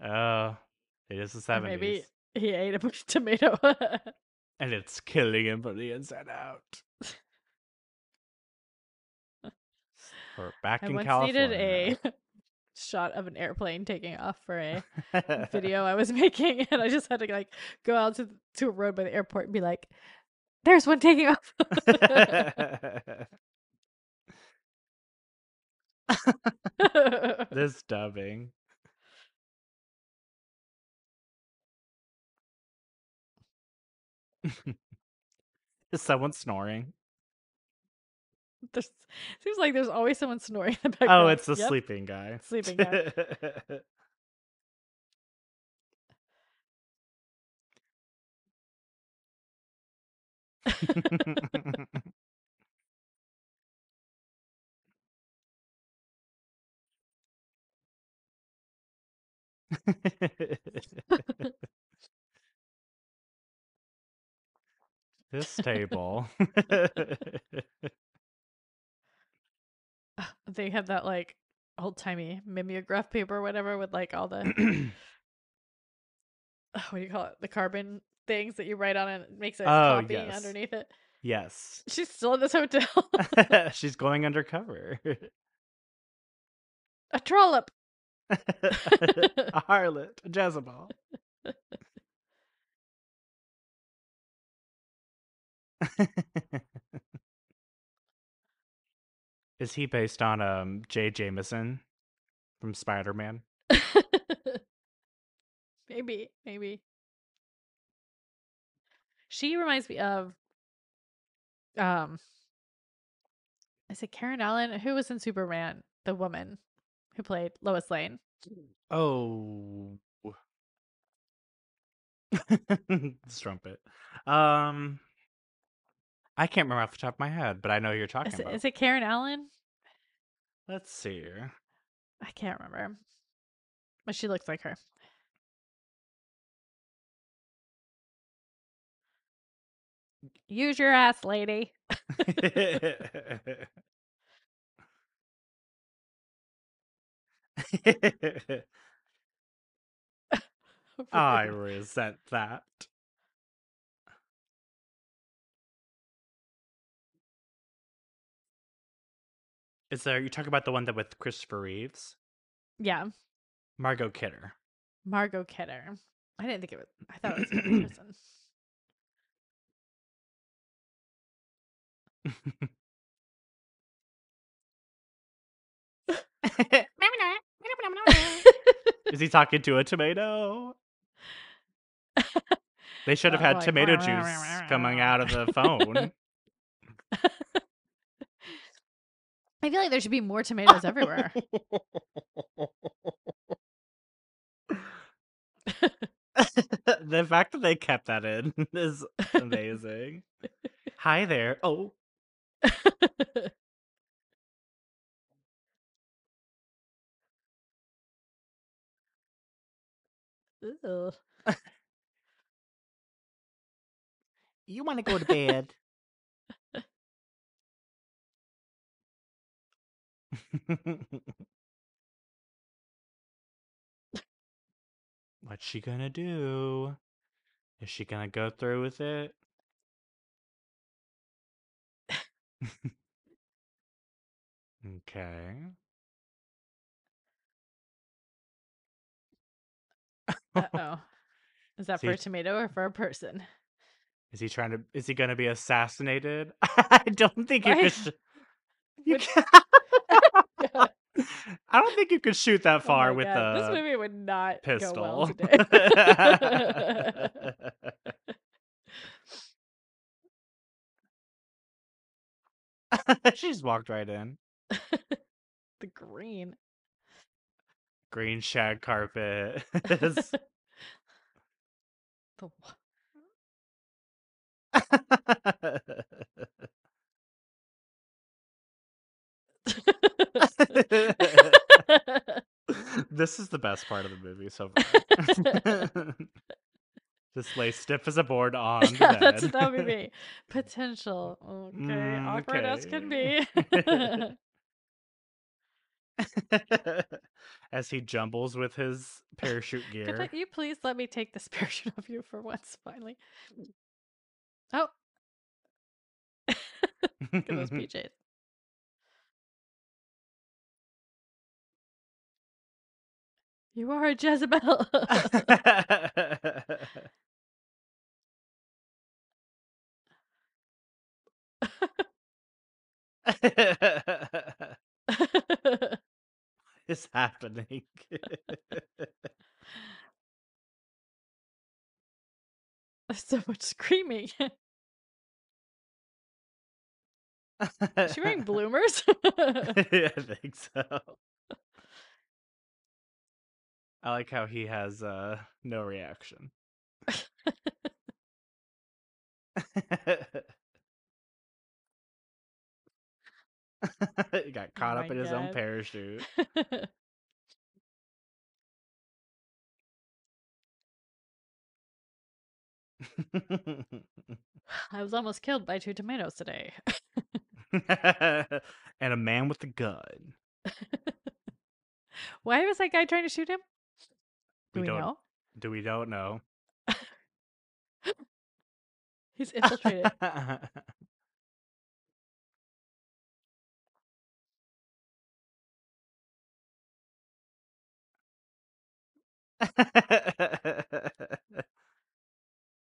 Oh, it is the Or 70s. maybe he ate a bunch of tomato. And it's killing him from the inside out. We're back I in once California. needed a shot of an airplane taking off for a <laughs> video I was <laughs> making, and I just had to like go out to to a road by the airport and be like, "There's one taking off." this dubbing. <laughs> Is someone snoring? <laughs> There's, seems like there's always someone snoring in the background. Oh, it's the Yep. sleeping guy. Sleeping guy. <laughs> <laughs> this table. <laughs> They have that like old timey mimeograph paper or whatever with like all the <clears throat> <sighs> what do you call it? The carbon things that you write on and it makes a Oh, copy yes. underneath it. yes. <laughs> She's still in this hotel. <laughs> She's going undercover. a trollop. a harlot, a Jezebel. Is he based on um J. Jameson from Spider Man? <laughs> maybe, maybe. She reminds me of um is it Karen Allen? Who was in Superman? The woman who played Lois Lane. Oh. <laughs> Strumpet. Um I can't remember off the top of my head, but I know who you're talking Is it, about. is it Karen Allen? Let's see here. I can't remember. But she looks like her. Use your ass, lady. <laughs> <laughs> I resent that. Is there you talk about the one that with Christopher Reeves? yeah, Margot Kidder. Margot Kidder. I didn't think it was. I thought it was another <clears throat> person. Is he talking to a tomato? They should have <laughs> had tomato juice coming out of the phone. <laughs> <laughs> I feel like there should be more tomatoes everywhere. <laughs> the fact that they kept that in <laughs> is amazing. Hi there. Oh, <laughs> you want to go to bed? <laughs> What's she gonna do? Is she gonna go through with it? <laughs> okay. Uh oh. Is that for a tomato or for a person? Is he trying to? Is he gonna be assassinated? <laughs> I don't think you Why- could. Sh- you Would- can- God. I don't think you could shoot that Oh far my with God, this movie would not pistol. go well today. <laughs> she just walked right in. <laughs> the green. Green shag carpet. <laughs> The <laughs> this is the best part of the movie so far. <laughs> <laughs> Just lay stiff as a board on the yeah, bed. that's that would be potential. Okay, Mm, awkward as can be. as he jumbles with his parachute gear. let you please let me take this parachute off you for once, finally? Oh, look at those PJs. You are a Jezebel. <laughs> <laughs> is happening? There's so much screaming. Is she wearing <laughs> bloomers? I think so. I like how he has uh no reaction. <laughs> he got caught up my in his own parachute. <laughs> I was almost killed by two tomatoes today. <laughs> and a man with a gun. Why was that guy trying to shoot him? Do We we, don't- know? Do we don't know? <laughs> He's infiltrated. <laughs> <laughs>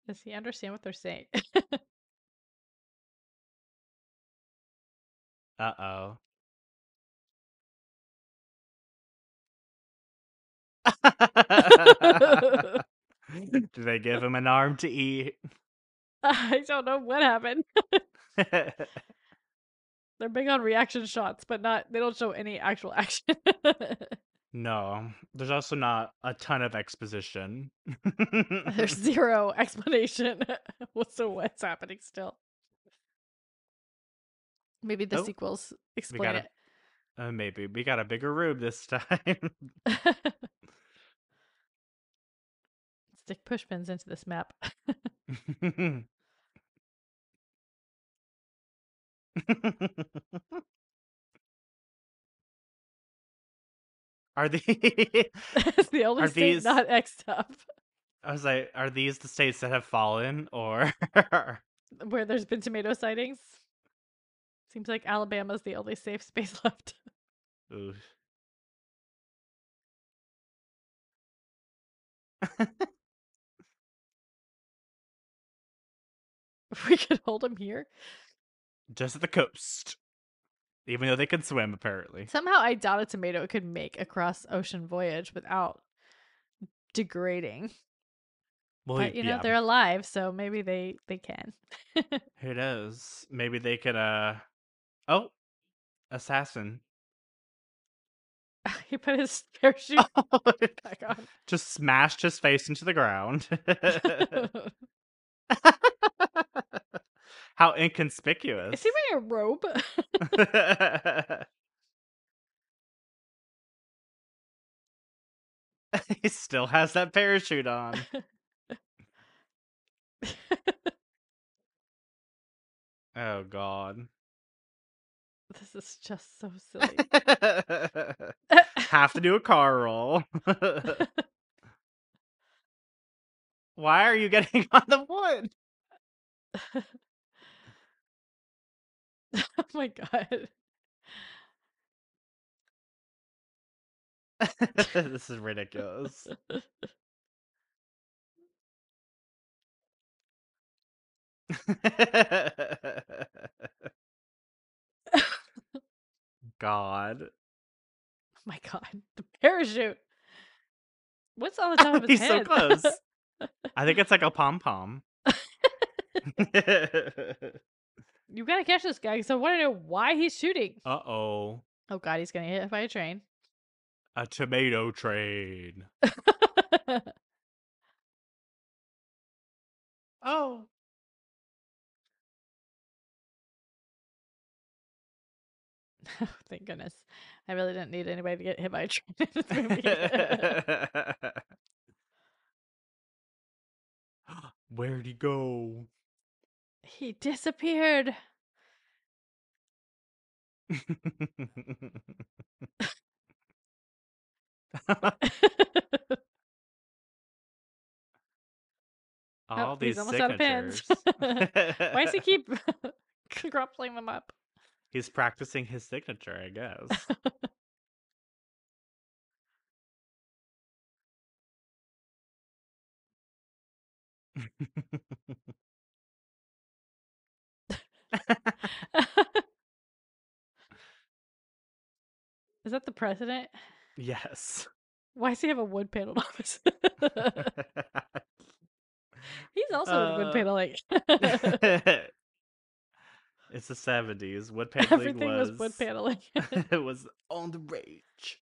Does he understand what they're saying? uh oh. <laughs> Do they give him an arm to eat? <laughs> I don't know what happened. <laughs> They're big on reaction shots, but not they don't show any actual action. no, there's also not a ton of exposition. There's zero explanation. What's so what's happening still? Maybe the Oh, sequels explain a- it. Uh, maybe we got a bigger room this time. Stick pushpins into this map. <laughs> <laughs> are the <laughs> it's the only Are state these- not X'd up I was like, are these the states that have fallen or where there's been tomato sightings. Seems like Alabama's the only safe space left. Ooh. <laughs> we could hold them here. just at the coast? Even though they can swim, apparently. Somehow I doubt a tomato could make a cross ocean voyage without degrading. Well, but you know, yeah, they're alive, so maybe they they can. <laughs> who knows? Maybe they could. Uh oh, assassin. <laughs> he put his parachute back on. just smashed his face into the ground. How inconspicuous. Is he wearing a robe? <laughs> <laughs> he still has that parachute on. Oh god. <laughs> this is just so silly. Have to do a car roll. Why are you getting on the wood? <laughs> oh my god. <laughs> this is ridiculous. <laughs> God. Oh my god. The parachute. What's on the top of his He's so head? close. I think it's like a pom pom. You gotta catch this guy because I want to know why he's shooting. uh oh. Oh god, he's gonna get hit by a train. A tomato train. <laughs> Oh. <laughs> Thank goodness. I really didn't need anybody to get hit by a train <laughs> in this movie. Where'd he go? He disappeared. <laughs> All Oh, these he's almost out of pins. signatures. <laughs> Why does he keep <laughs> crumpling them up? He's practicing his signature, I guess. <laughs> Is that the president? yes. Why does he have a wood paneled <laughs> office? <laughs> He's also in wood Uh, paneling. it's the seventies. Wood paneling Everything was, wood paneling. it was on the rage.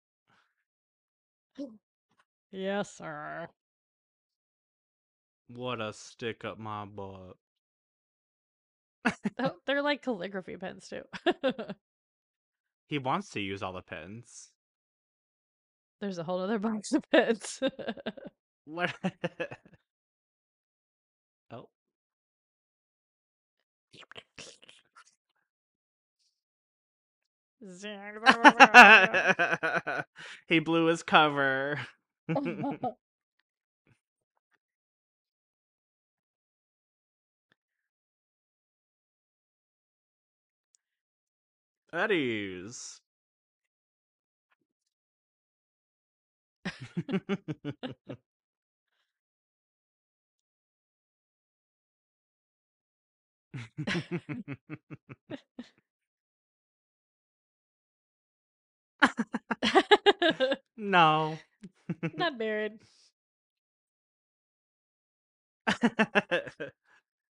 yes, sir. What a stick up my butt. Oh, <laughs> They're like calligraphy pens too. <laughs> He wants to use all the pens. There's a whole other <laughs> box of pens. What? oh. he blew his cover. Oh Eddie's. <laughs> <laughs> <laughs> no. Not married.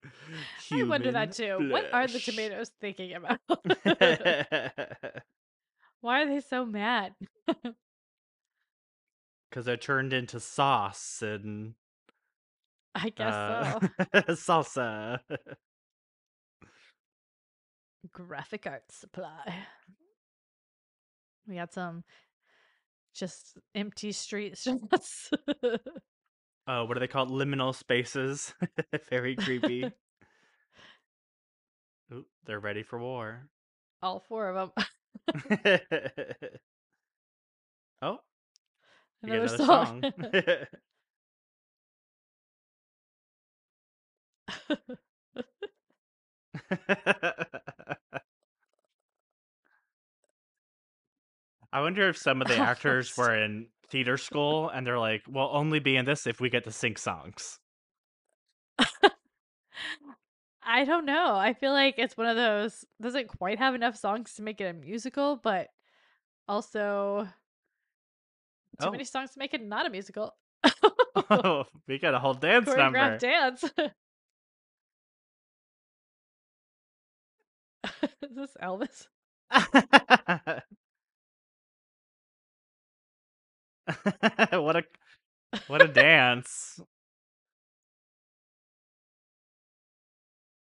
<laughs> I wonder that too. What are the tomatoes thinking about? <laughs> <laughs> Why are they so mad? Because they're turned into sauce and I guess uh, so. salsa. Graphic art supply. We got some just empty street shots. Oh, what are they called? Liminal spaces. <laughs> Very creepy. <laughs> Oop, they're ready for war. All four of them. <laughs> oh, Another another song. I wonder if some of the actors were in theater school and they're like, "We'll only be in this if we get to sing songs." <laughs> I don't know. I feel like it's one of those doesn't quite have enough songs to make it a musical, but also too Oh. many songs to make it not a musical. Oh, <laughs> <laughs> we got a whole dance number. Choreographed dance. Is this Elvis? <laughs> what a what a dance.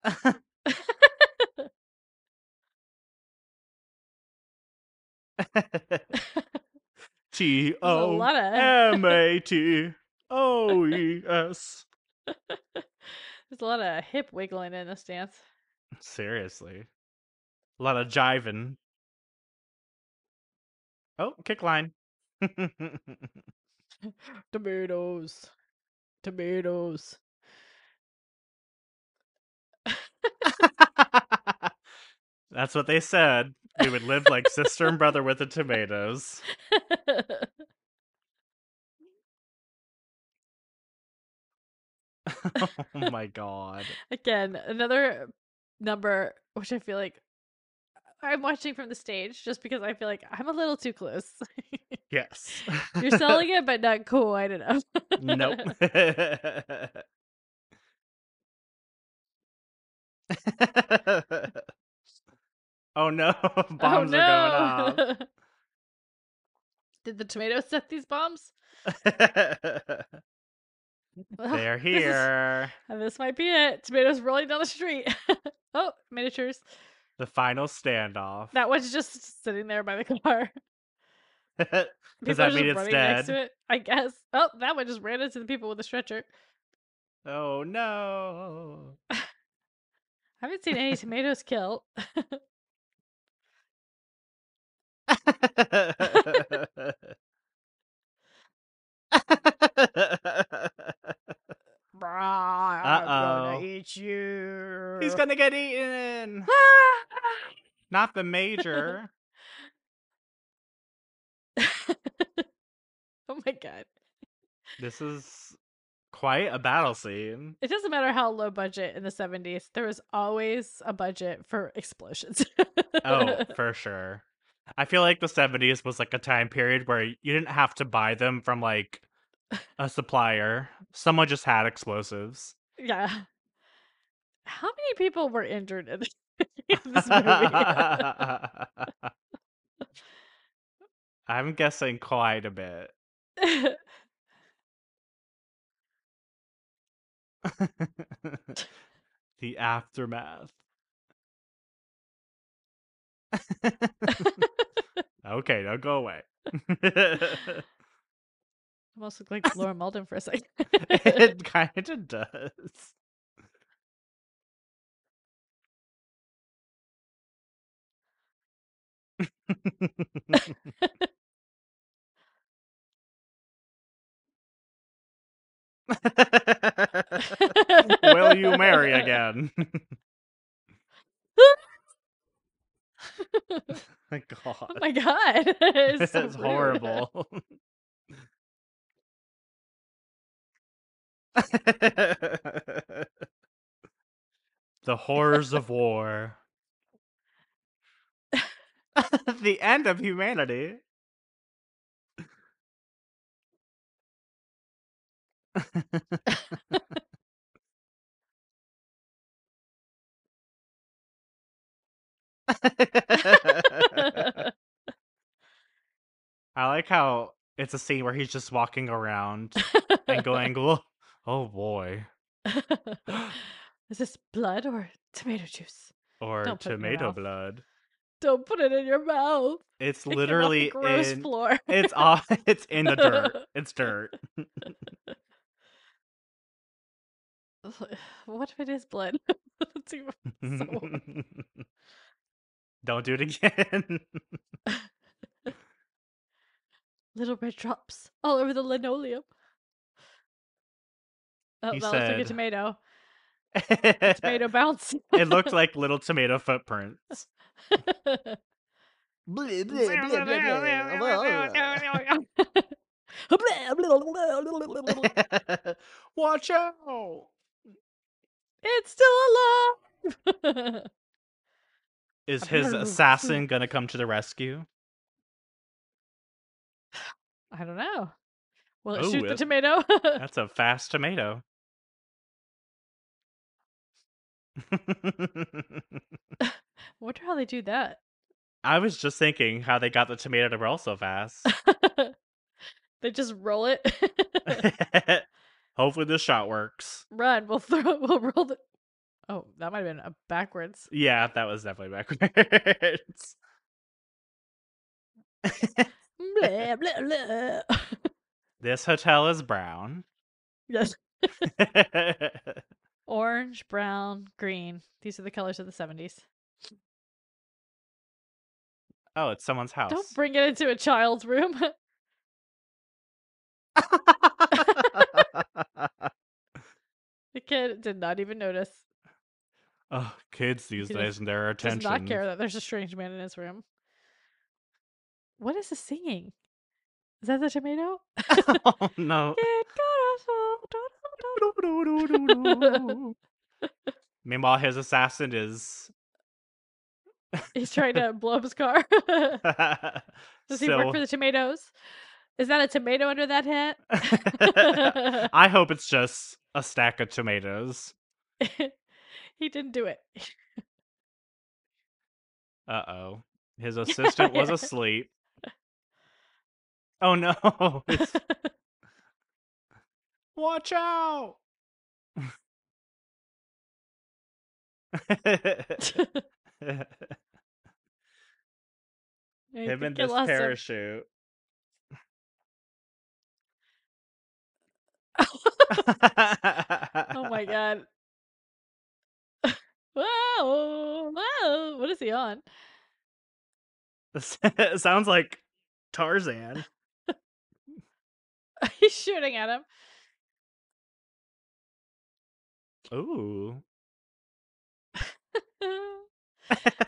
<laughs> <laughs> T O M A T O E S. There's a lot of hip wiggling in this dance. Seriously. A lot of jiving. Oh, kick line. <laughs> Tomatoes. Tomatoes. That's what they said. We would live like sister and brother with the tomatoes. <laughs> <laughs> oh my god. Again, another number which I feel like I'm watching from the stage just because I feel like I'm a little too close. Yes. You're selling <laughs> it, but not quite enough. Nope. <laughs> <laughs> oh no, oh, bombs oh, are no. Did the tomatoes set these bombs? Well. They're this is- here. this might be it. Tomatoes rolling down the street. oh, miniatures. The final standoff. That one's just sitting there by the car. <laughs> Does that mean it's running next to dead? it. I guess. Oh, that one just ran into the people with the stretcher. Oh no. <laughs> I haven't seen any tomatoes killed. <laughs> I'm gonna eat you. He's gonna get eaten. Ah, ah. Not the major. Oh my god. this is quite a battle scene. It doesn't matter how low budget in the 70s, there was always a budget for explosions. Oh, <laughs> for sure. I feel like the 70s was like a time period where you didn't have to buy them from like a supplier. Someone just had explosives. yeah. How many people were injured in <laughs> this movie? <laughs> I'm guessing quite a bit. <laughs> the aftermath. <laughs> okay, now go away. Almost looked like Laura Malden for a second. it <laughs> kind of does. <laughs> Will you marry again? <laughs> My <laughs> oh God. my god. It's, so horrible. the horrors of war. the end of humanity. <laughs> <laughs> I like how it's a scene where he's just walking around and going, <laughs> "Oh, oh boy," Is this blood or tomato juice? or Don't put it in your tomato mouth. blood. Don't put it in your mouth. It's It off the literally gross in. floor. It's off. It's in the dirt. It's dirt. What if it is blood? That's even so Don't do it again. little red drops all over the linoleum. Oh, He that looks like a said- tomato. Tomato bounce. it looked like little tomato footprints. Watch out! It's still alive. <laughs> Is his assassin gonna come to the rescue? I don't know. Will it Oh, shoot the it- tomato? <laughs> That's a fast tomato. <laughs> Wonder how they do that. I was just thinking how they got the tomato to roll so fast. they just roll it. Hopefully this shot works. Run. We'll <laughs> throw. We'll roll the. Oh, that might have been a backwards. Yeah, that was definitely backwards. <laughs> blah, blah, blah. this hotel is brown. yes. <laughs> Orange, brown, green. These are the colors of the 70s. oh, it's someone's house. Don't bring it into a child's room. The kid did not even notice. oh, kids these He days and their attention. Does not care that there's a strange man in his room. What is this singing? Is that the tomato? <laughs> oh no. <laughs> Meanwhile, his assassin is He's trying to blow up his car. <laughs> Does he work for the tomatoes? Is that a tomato under that hat? <laughs> I hope it's just a stack of tomatoes. <laughs> he didn't do it. Uh oh. His <laughs> assistant was asleep. Oh no. Watch out. Him and this parachute. him. <laughs> oh my <laughs> god. <laughs> Whoa, whoa, what is he on? It sounds like Tarzan. He's shooting at him. Ooh.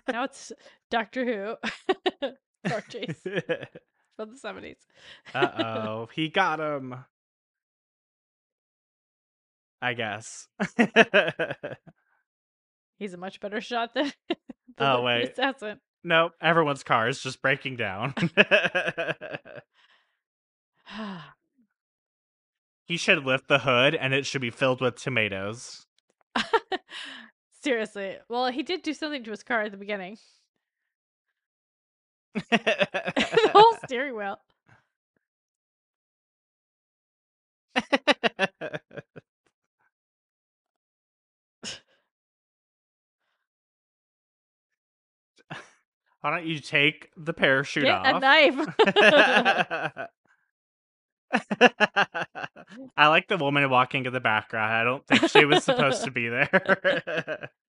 now it's Doctor Who. Car chase from the 70s. uh oh. He got him. I guess. <laughs> He's a much better shot than, <laughs> Oh, the wait. assassin. nope. Everyone's car is just breaking down. <laughs> he should lift the hood and it should be filled with tomatoes. Seriously. Well, he did do something to his car at the beginning. the whole steering wheel. Why don't you take the parachute Get a off? knife. <laughs> I like the woman walking in the background. I don't think she was supposed to be there. <laughs>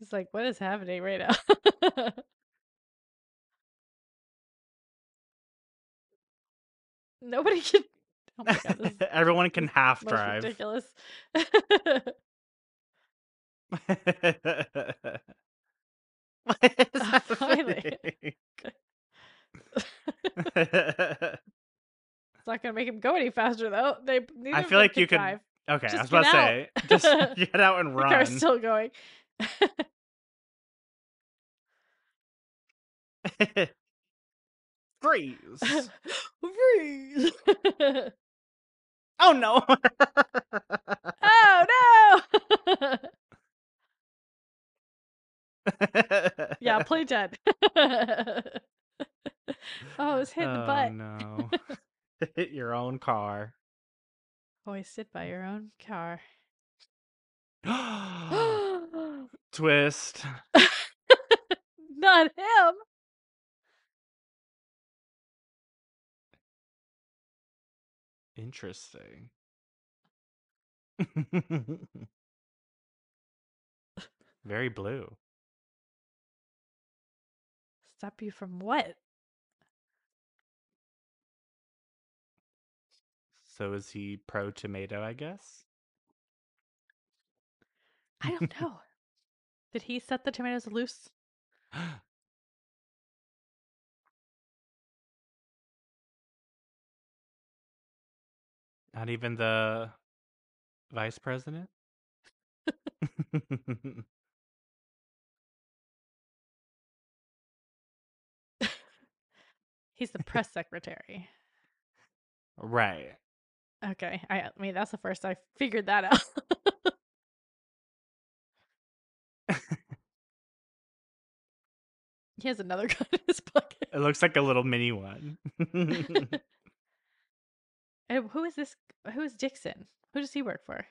It's like, what is happening right now? <laughs> Nobody can. Oh my god, Everyone can half drive. ridiculous. <laughs> <laughs> What is <laughs> finally. happening? It's not gonna make him go any faster though. They I feel like you could drive. okay, I was about to say, just get out and The car's run. still going. Freeze! Freeze! Oh no! oh no! Yeah, play dead. <laughs> oh, it was hit in the oh, butt. no. <laughs> <laughs> Hit your own car. Oh, Always sit by your own car. <gasps> <gasps> Twist. not him. Interesting. Very blue. Stop you from what? So is he pro tomato, I guess? I don't <laughs> know. Did he set the tomatoes loose? <gasps> Not even the vice president? <laughs> <laughs> He's the press secretary. right. Okay. I, I mean, that's the first I figured that out. <laughs> <laughs> he has another <laughs> gun in his pocket. It looks like a little mini one. and who is this? Who is Dixon? Who does he work for?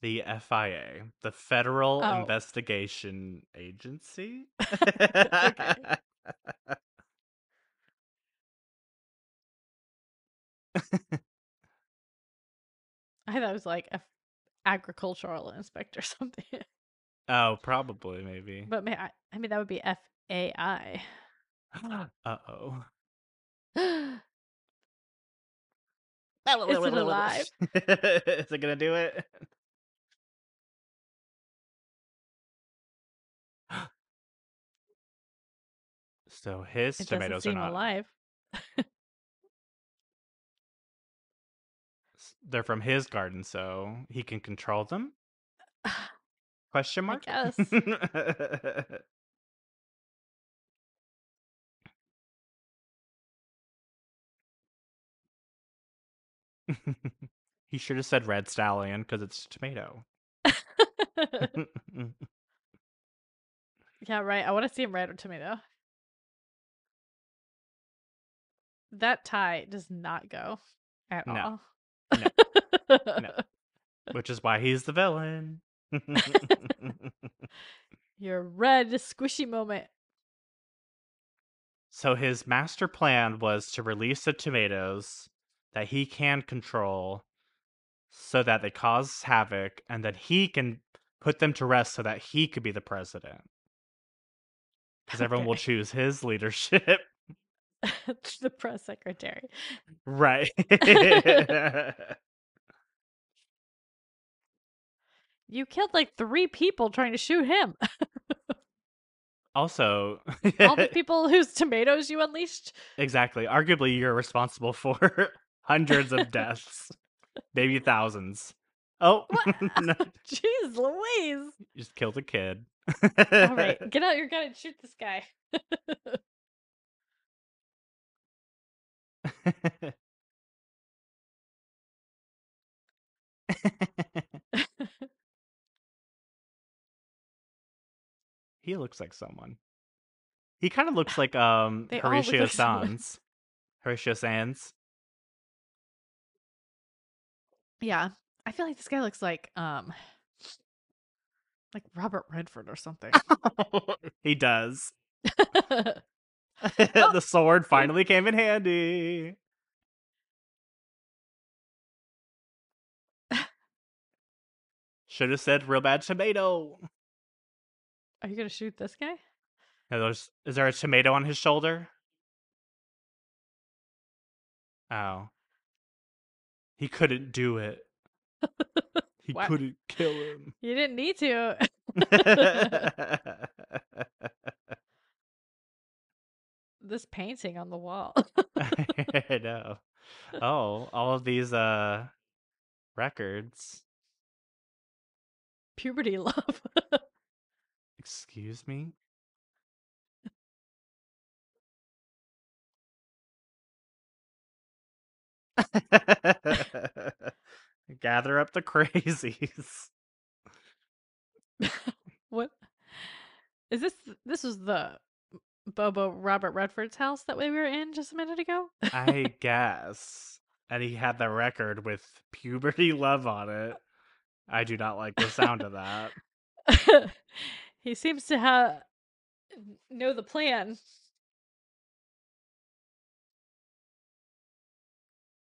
the FIA, the Federal Oh. Investigation Agency. Okay. <laughs> I thought it was like a f- agricultural inspector or something. <laughs> oh, probably, maybe. but may I, I mean, that would be F A I. <gasps> uh oh. <gasps> <laughs> Is it alive? Is it gonna do it? <gasps> so his It tomatoes are not. alive. They're from his garden, so he can control them. <sighs> Question mark? Yes. <laughs> <laughs> he should have said red stallion because it's tomato. <laughs> yeah, right. I want to see him red or tomato. That tie does not go at No. all. No. <laughs> Which is why he's the villain. <laughs> Your red squishy moment. so his master plan was to release the tomatoes that he can control so that they cause havoc and then he can put them to rest so that he could be the president. Because everyone will choose his leadership. <laughs> the press secretary. right. <laughs> <laughs> You killed like three people trying to shoot him. also, All the people whose tomatoes you unleashed. exactly. Arguably, you're responsible for hundreds of deaths, maybe thousands. Oh, no, Jeez Louise. you just killed a kid. All right, get out your gun and shoot this guy. <laughs> <laughs> he looks like someone. He kind of looks like um They all look Horatio like someone. Sanz. Horatio Sanz. Yeah. I feel like this guy looks like um like Robert Redford or something. <laughs> he does. <laughs> The sword finally came in handy. Should have said real bad tomato. Are you gonna shoot this guy? Is there a tomato on his shoulder? Oh. He couldn't do it. <laughs> He couldn't kill him. You didn't need to. <laughs> this painting on the wall. <laughs> I <laughs> know. Oh, all of these uh records. Puberty <laughs> love. Excuse me? Gather up the crazies. what is this? This is the Bobo Robert Redford's house that we were in just a minute ago. I <laughs> guess. And he had the record with puberty love on it. I do not like the sound of that. <laughs> he seems to have know the plan.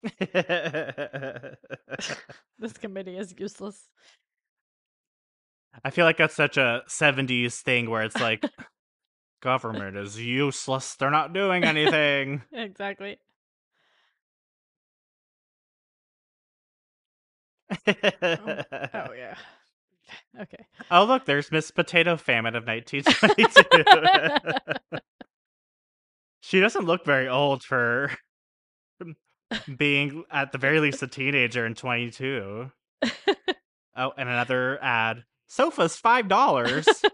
<laughs> This committee is useless. I feel like that's such a 70s thing where it's like government is useless. They're not doing anything. <laughs> Exactly. Oh, oh <laughs> yeah. <laughs> Okay. Oh, look, there's Miss Potato Famine of 1922. she doesn't look very old for being, at the very least, a teenager in 22. Oh, and another ad. Sofa's $5.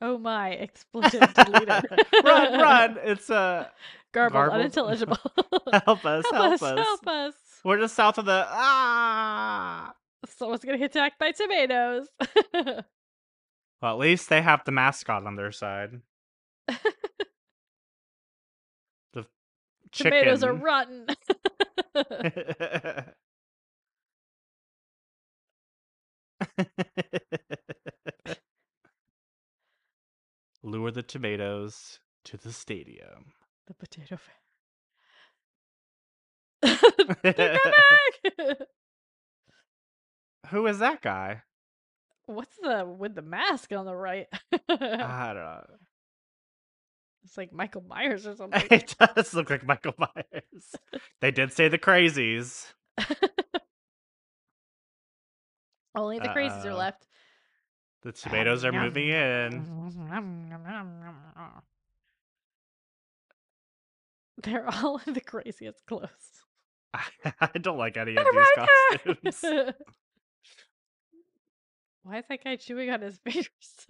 Oh my! Expletive <laughs> deleter. run, run. <laughs> It's uh, Garbled, Garbled? unintelligible. <laughs> help us, help us! Help us! We're just south of the, ah. Someone's gonna get attacked by tomatoes. Well, at least they have the mascot on their side. The tomatoes are rotten. Lure the tomatoes to the stadium. the potato fan. They're coming! Who is that guy? What's the with the mask on the right? <laughs> I don't know. it's like Michael Myers or <laughs> something. It does look like Michael Myers. They did say the crazies. <laughs> Only the crazies are uh, left. The tomatoes are moving in. They're all in the craziest clothes. <laughs> I don't like any of these costumes. <laughs> Why is that guy chewing on his <laughs> fingers?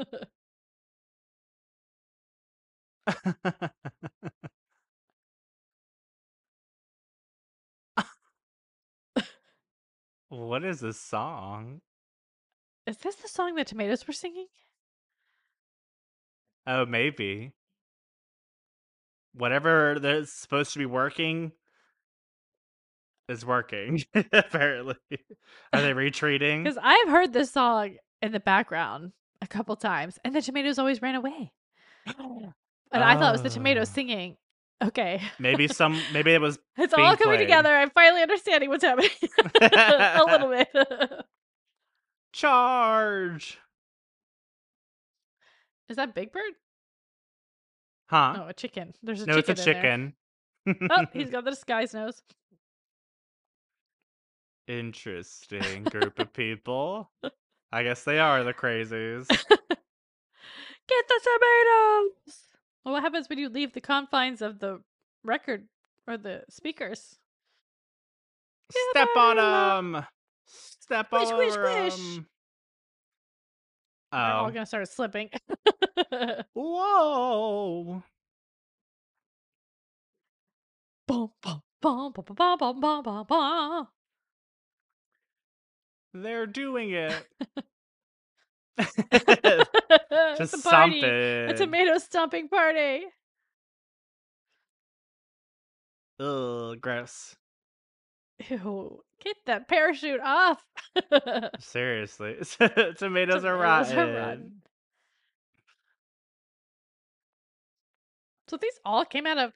what is this song? Is this the song the tomatoes were singing? Oh, maybe. Whatever that's supposed to be working is working, <laughs> apparently. Are they <laughs> retreating? Because I've heard this song in the background a couple times, and the tomatoes always ran away. <gasps> And I thought it was the tomatoes Oh. singing. Okay. Maybe some <laughs> maybe it was It's all coming played. together. I'm finally understanding what's happening. a little bit. Charge. Is that Big Bird? Huh? Oh, a chicken. There's a no, chicken. it's a chicken. Oh, <laughs> he's got the disguise nose. Interesting group of <laughs> people. I guess they are the crazies. <laughs> Get the tomatoes. Well, what happens when you leave the confines of the record or the speakers? Step on them. Step Squish, all squish, over squish. Um 'em. They're all Oh. gonna start slipping. <laughs> Whoa. Bum, bum, bum, bum, bum, bum, bum, bum, bum. They're doing it. <laughs> <laughs> it's Just a party. something. A tomato stomping party. Ugh, gross. Ew, get that parachute off. <laughs> Seriously. <laughs> Tomatoes are Tomatoes rotten. So these all came out of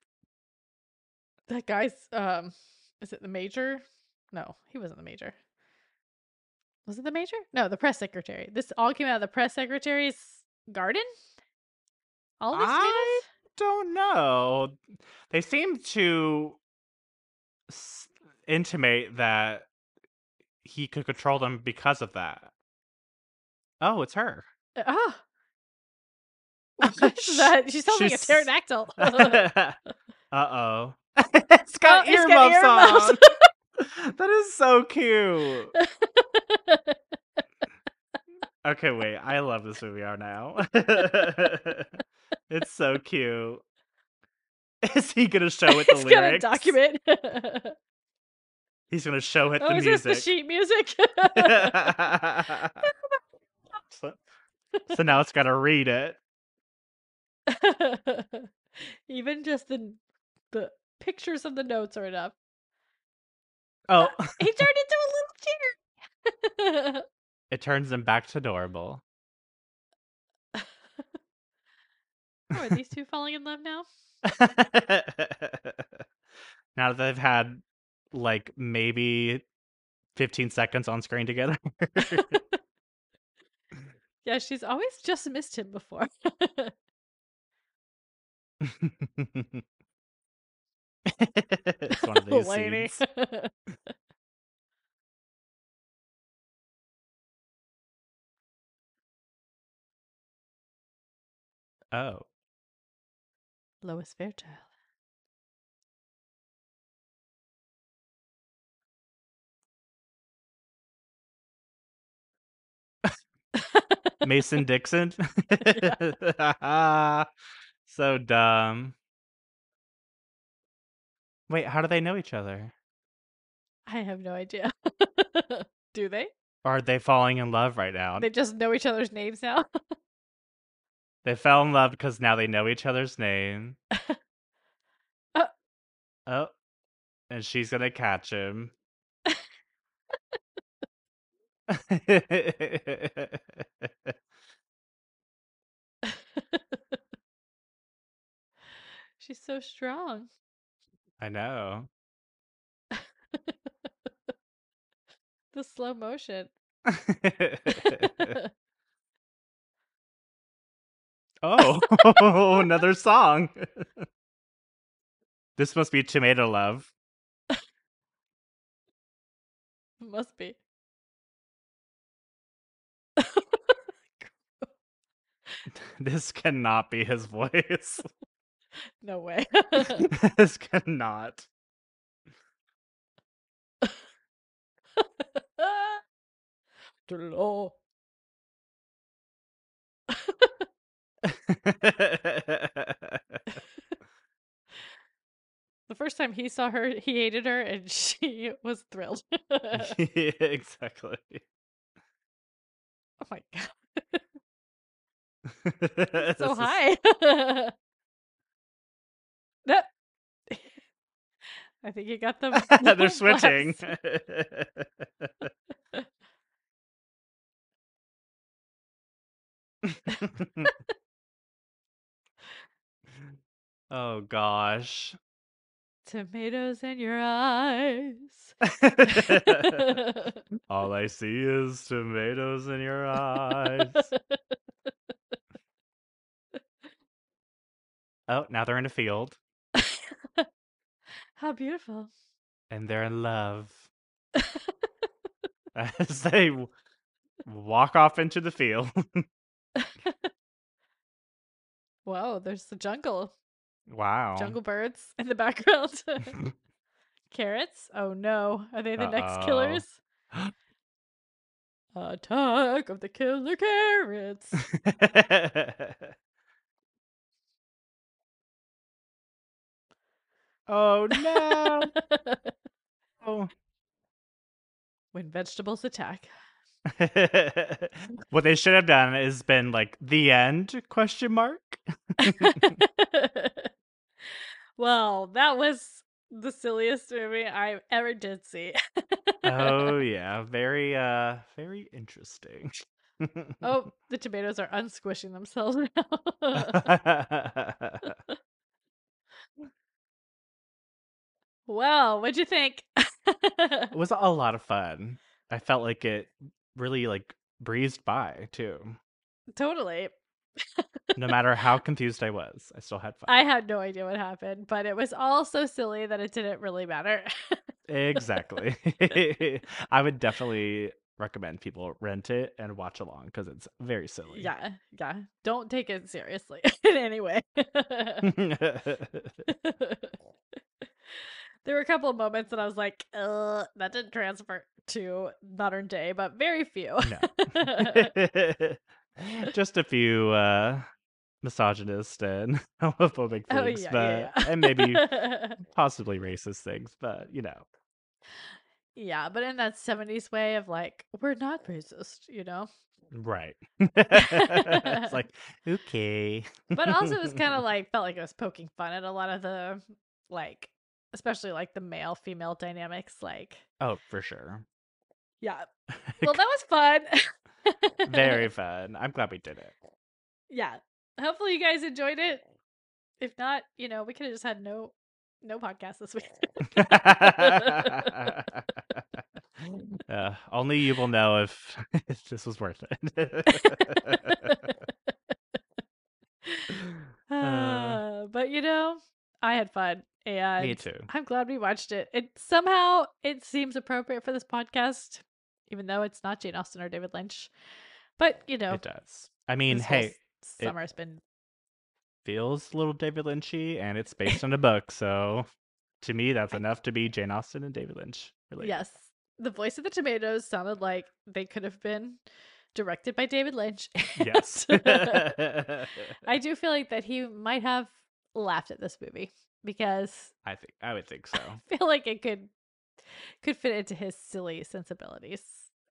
that guy's um is it the major? No, he wasn't the major. Was it the major? No, the press secretary. This all came out of the press secretary's garden? All of these I don't know. They seem to intimate that he could control them because of that. Oh, it's her. Uh, <laughs> Oh. <laughs> That? She sounds like a pterodactyl. <laughs> uh oh. it's got Oh, it's earmuffs got on. that is so cute. Okay, wait. I love this movie R now. it's so cute. Is he gonna show it the it's lyrics? document. He's gonna show it oh, the is music. this the sheet music? <laughs> so, so now it's gotta read it. <laughs> Even just the the pictures of the notes are enough. Oh, uh, He turned <laughs> into a little chair. it turns him back to adorable. Oh, are these two falling in love now? now that they've had like maybe 15 seconds on screen together. <laughs> <laughs> yeah, she's always just missed him before. <laughs> it's one of these Lady. scenes. Oh. Lois Fairchild. Mason Dixon. <laughs> so dumb. Wait, how do they know each other? I have no idea. <laughs> Do they? Or are they falling in love right now? They just know each other's names now. They fell in love because now they know each other's name. Uh. <laughs> Oh. And she's gonna catch him. <laughs> She's so strong. I know. <laughs> the slow motion. <laughs> oh, another song. this must be Tomato Love. Must be. <laughs> This cannot be his voice. <laughs> no way. <laughs> this cannot. Hello. The first time he saw her, he hated her, and she was thrilled. yeah, exactly. My god, <laughs> <laughs> so high! <laughs> that. I think you got them. They're switching. oh gosh. Tomatoes in your eyes. <laughs> All I <laughs> see is tomatoes in your eyes. Oh, now they're in a field <laughs> How beautiful. and they're in love as they w- walk off into the field. Whoa, there's the jungle. Wow. Jungle birds <laughs> in the background. <laughs> Carrots? Oh no. Are they the next Uh-oh. killers? <gasps> Attack of the killer carrots. <laughs> oh no. Oh. when vegetables attack. what they should have done is been like the end question mark. Well, that was the silliest movie I ever did see. oh <laughs> yeah, very uh very interesting. oh, <laughs> the tomatoes are unsquishing themselves now. <laughs> well, what'd you think? it was a lot of fun. I felt like it really like breezed by too. totally. No matter how confused I was, I still had fun. I had no idea what happened, but it was all so silly that it didn't really matter. Exactly. <laughs> <laughs> I would definitely recommend people rent it and watch along because it's very silly. yeah, yeah. Don't take it seriously <laughs> in any way. there were a couple of moments that I was like, that didn't transfer to modern day, but very few. no. Just a few uh misogynist and <laughs> homophobic oh, things, yeah, but yeah, yeah. and maybe <laughs> possibly racist things, but you know. yeah, but in that 70s way of like, we're not racist, you know? Right. <laughs> it's like, okay. But also, it was kind of like, felt like it was poking fun at a lot of the, like, especially like the male female dynamics. Like, Oh, for sure. yeah. Well, that was fun. Very <laughs> fun. I'm glad we did it. Yeah. hopefully you guys enjoyed it. If not, you know, we could have just had no no podcast this week. <laughs> uh, only you will know if, <laughs> if this was worth it. Uh, but you know, I had fun and Me too. I'm glad we watched it. It somehow it seems appropriate for this podcast, even though it's not Jane Austen or David Lynch. But you know, It does. I mean, hey, summer's been feels a little David Lynchy, and it's <laughs> based on a book, so to me, that's enough to be Jane Austen and David Lynch. Really, yes. The voice of the tomatoes sounded like they could have been directed by David Lynch. Yes. <laughs> I <laughs> do feel like that he might have laughed at this movie because I think I would think so. I feel like it could could fit into his silly sensibilities.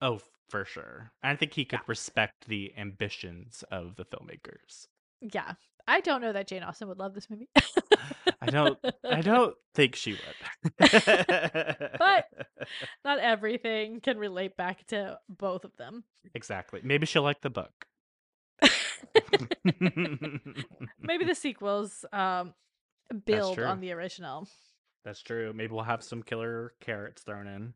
Oh, for sure. I think he could respect the ambitions of the filmmakers. Yeah. I don't know that Jane Austen would love this movie. I don't I <laughs> don't think she would. But- <laughs> Not everything can relate back to both of them. exactly. Maybe she'll like the book. <laughs> Maybe the sequels um build on the original. That's true. Maybe we'll have some killer carrots thrown in.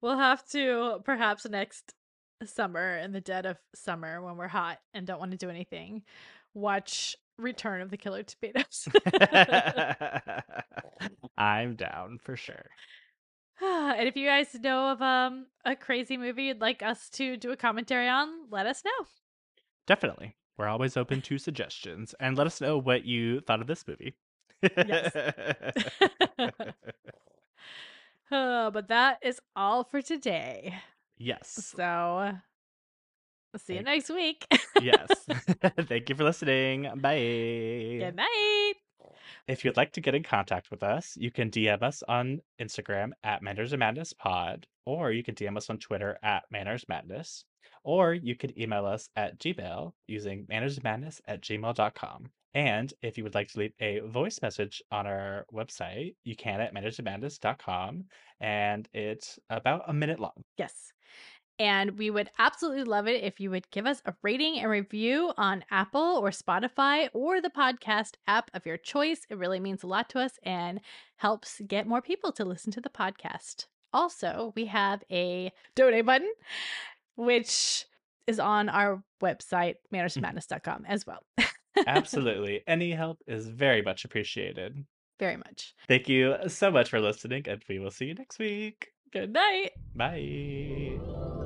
We'll have to perhaps next summer in the dead of summer when we're hot and don't want to do anything watch return of the killer tomatoes <laughs> I'm down for sure. <sighs> and if you guys know of um a crazy movie you'd like us to do a commentary on let us know Definitely. We're always open to suggestions and let us know what you thought of this movie. Yes. <laughs> <laughs> Uh, but that is all for today yes. so see you next week yes. <laughs> <laughs> Thank you for listening. Bye. good night If you'd like to get in contact with us, you can DM us on Instagram at Manners and Madness Pod, or you can DM us on Twitter at Manners Madness, or you could email us at Gmail using mannersmadness at gmail.com. And if you would like to leave a voice message on our website, you can at mannersandmadness.com, and it's about a minute long. Yes. And we would absolutely love it if you would give us a rating and review on Apple or Spotify or the podcast app of your choice. It really means a lot to us and helps get more people to listen to the podcast. Also, we have a donate button, which is on our website, mm. mannersmadness.com as well. <laughs> Absolutely. Any help is very much appreciated. Very much. Thank you so much for listening, and we will see you next week. Good night. Bye.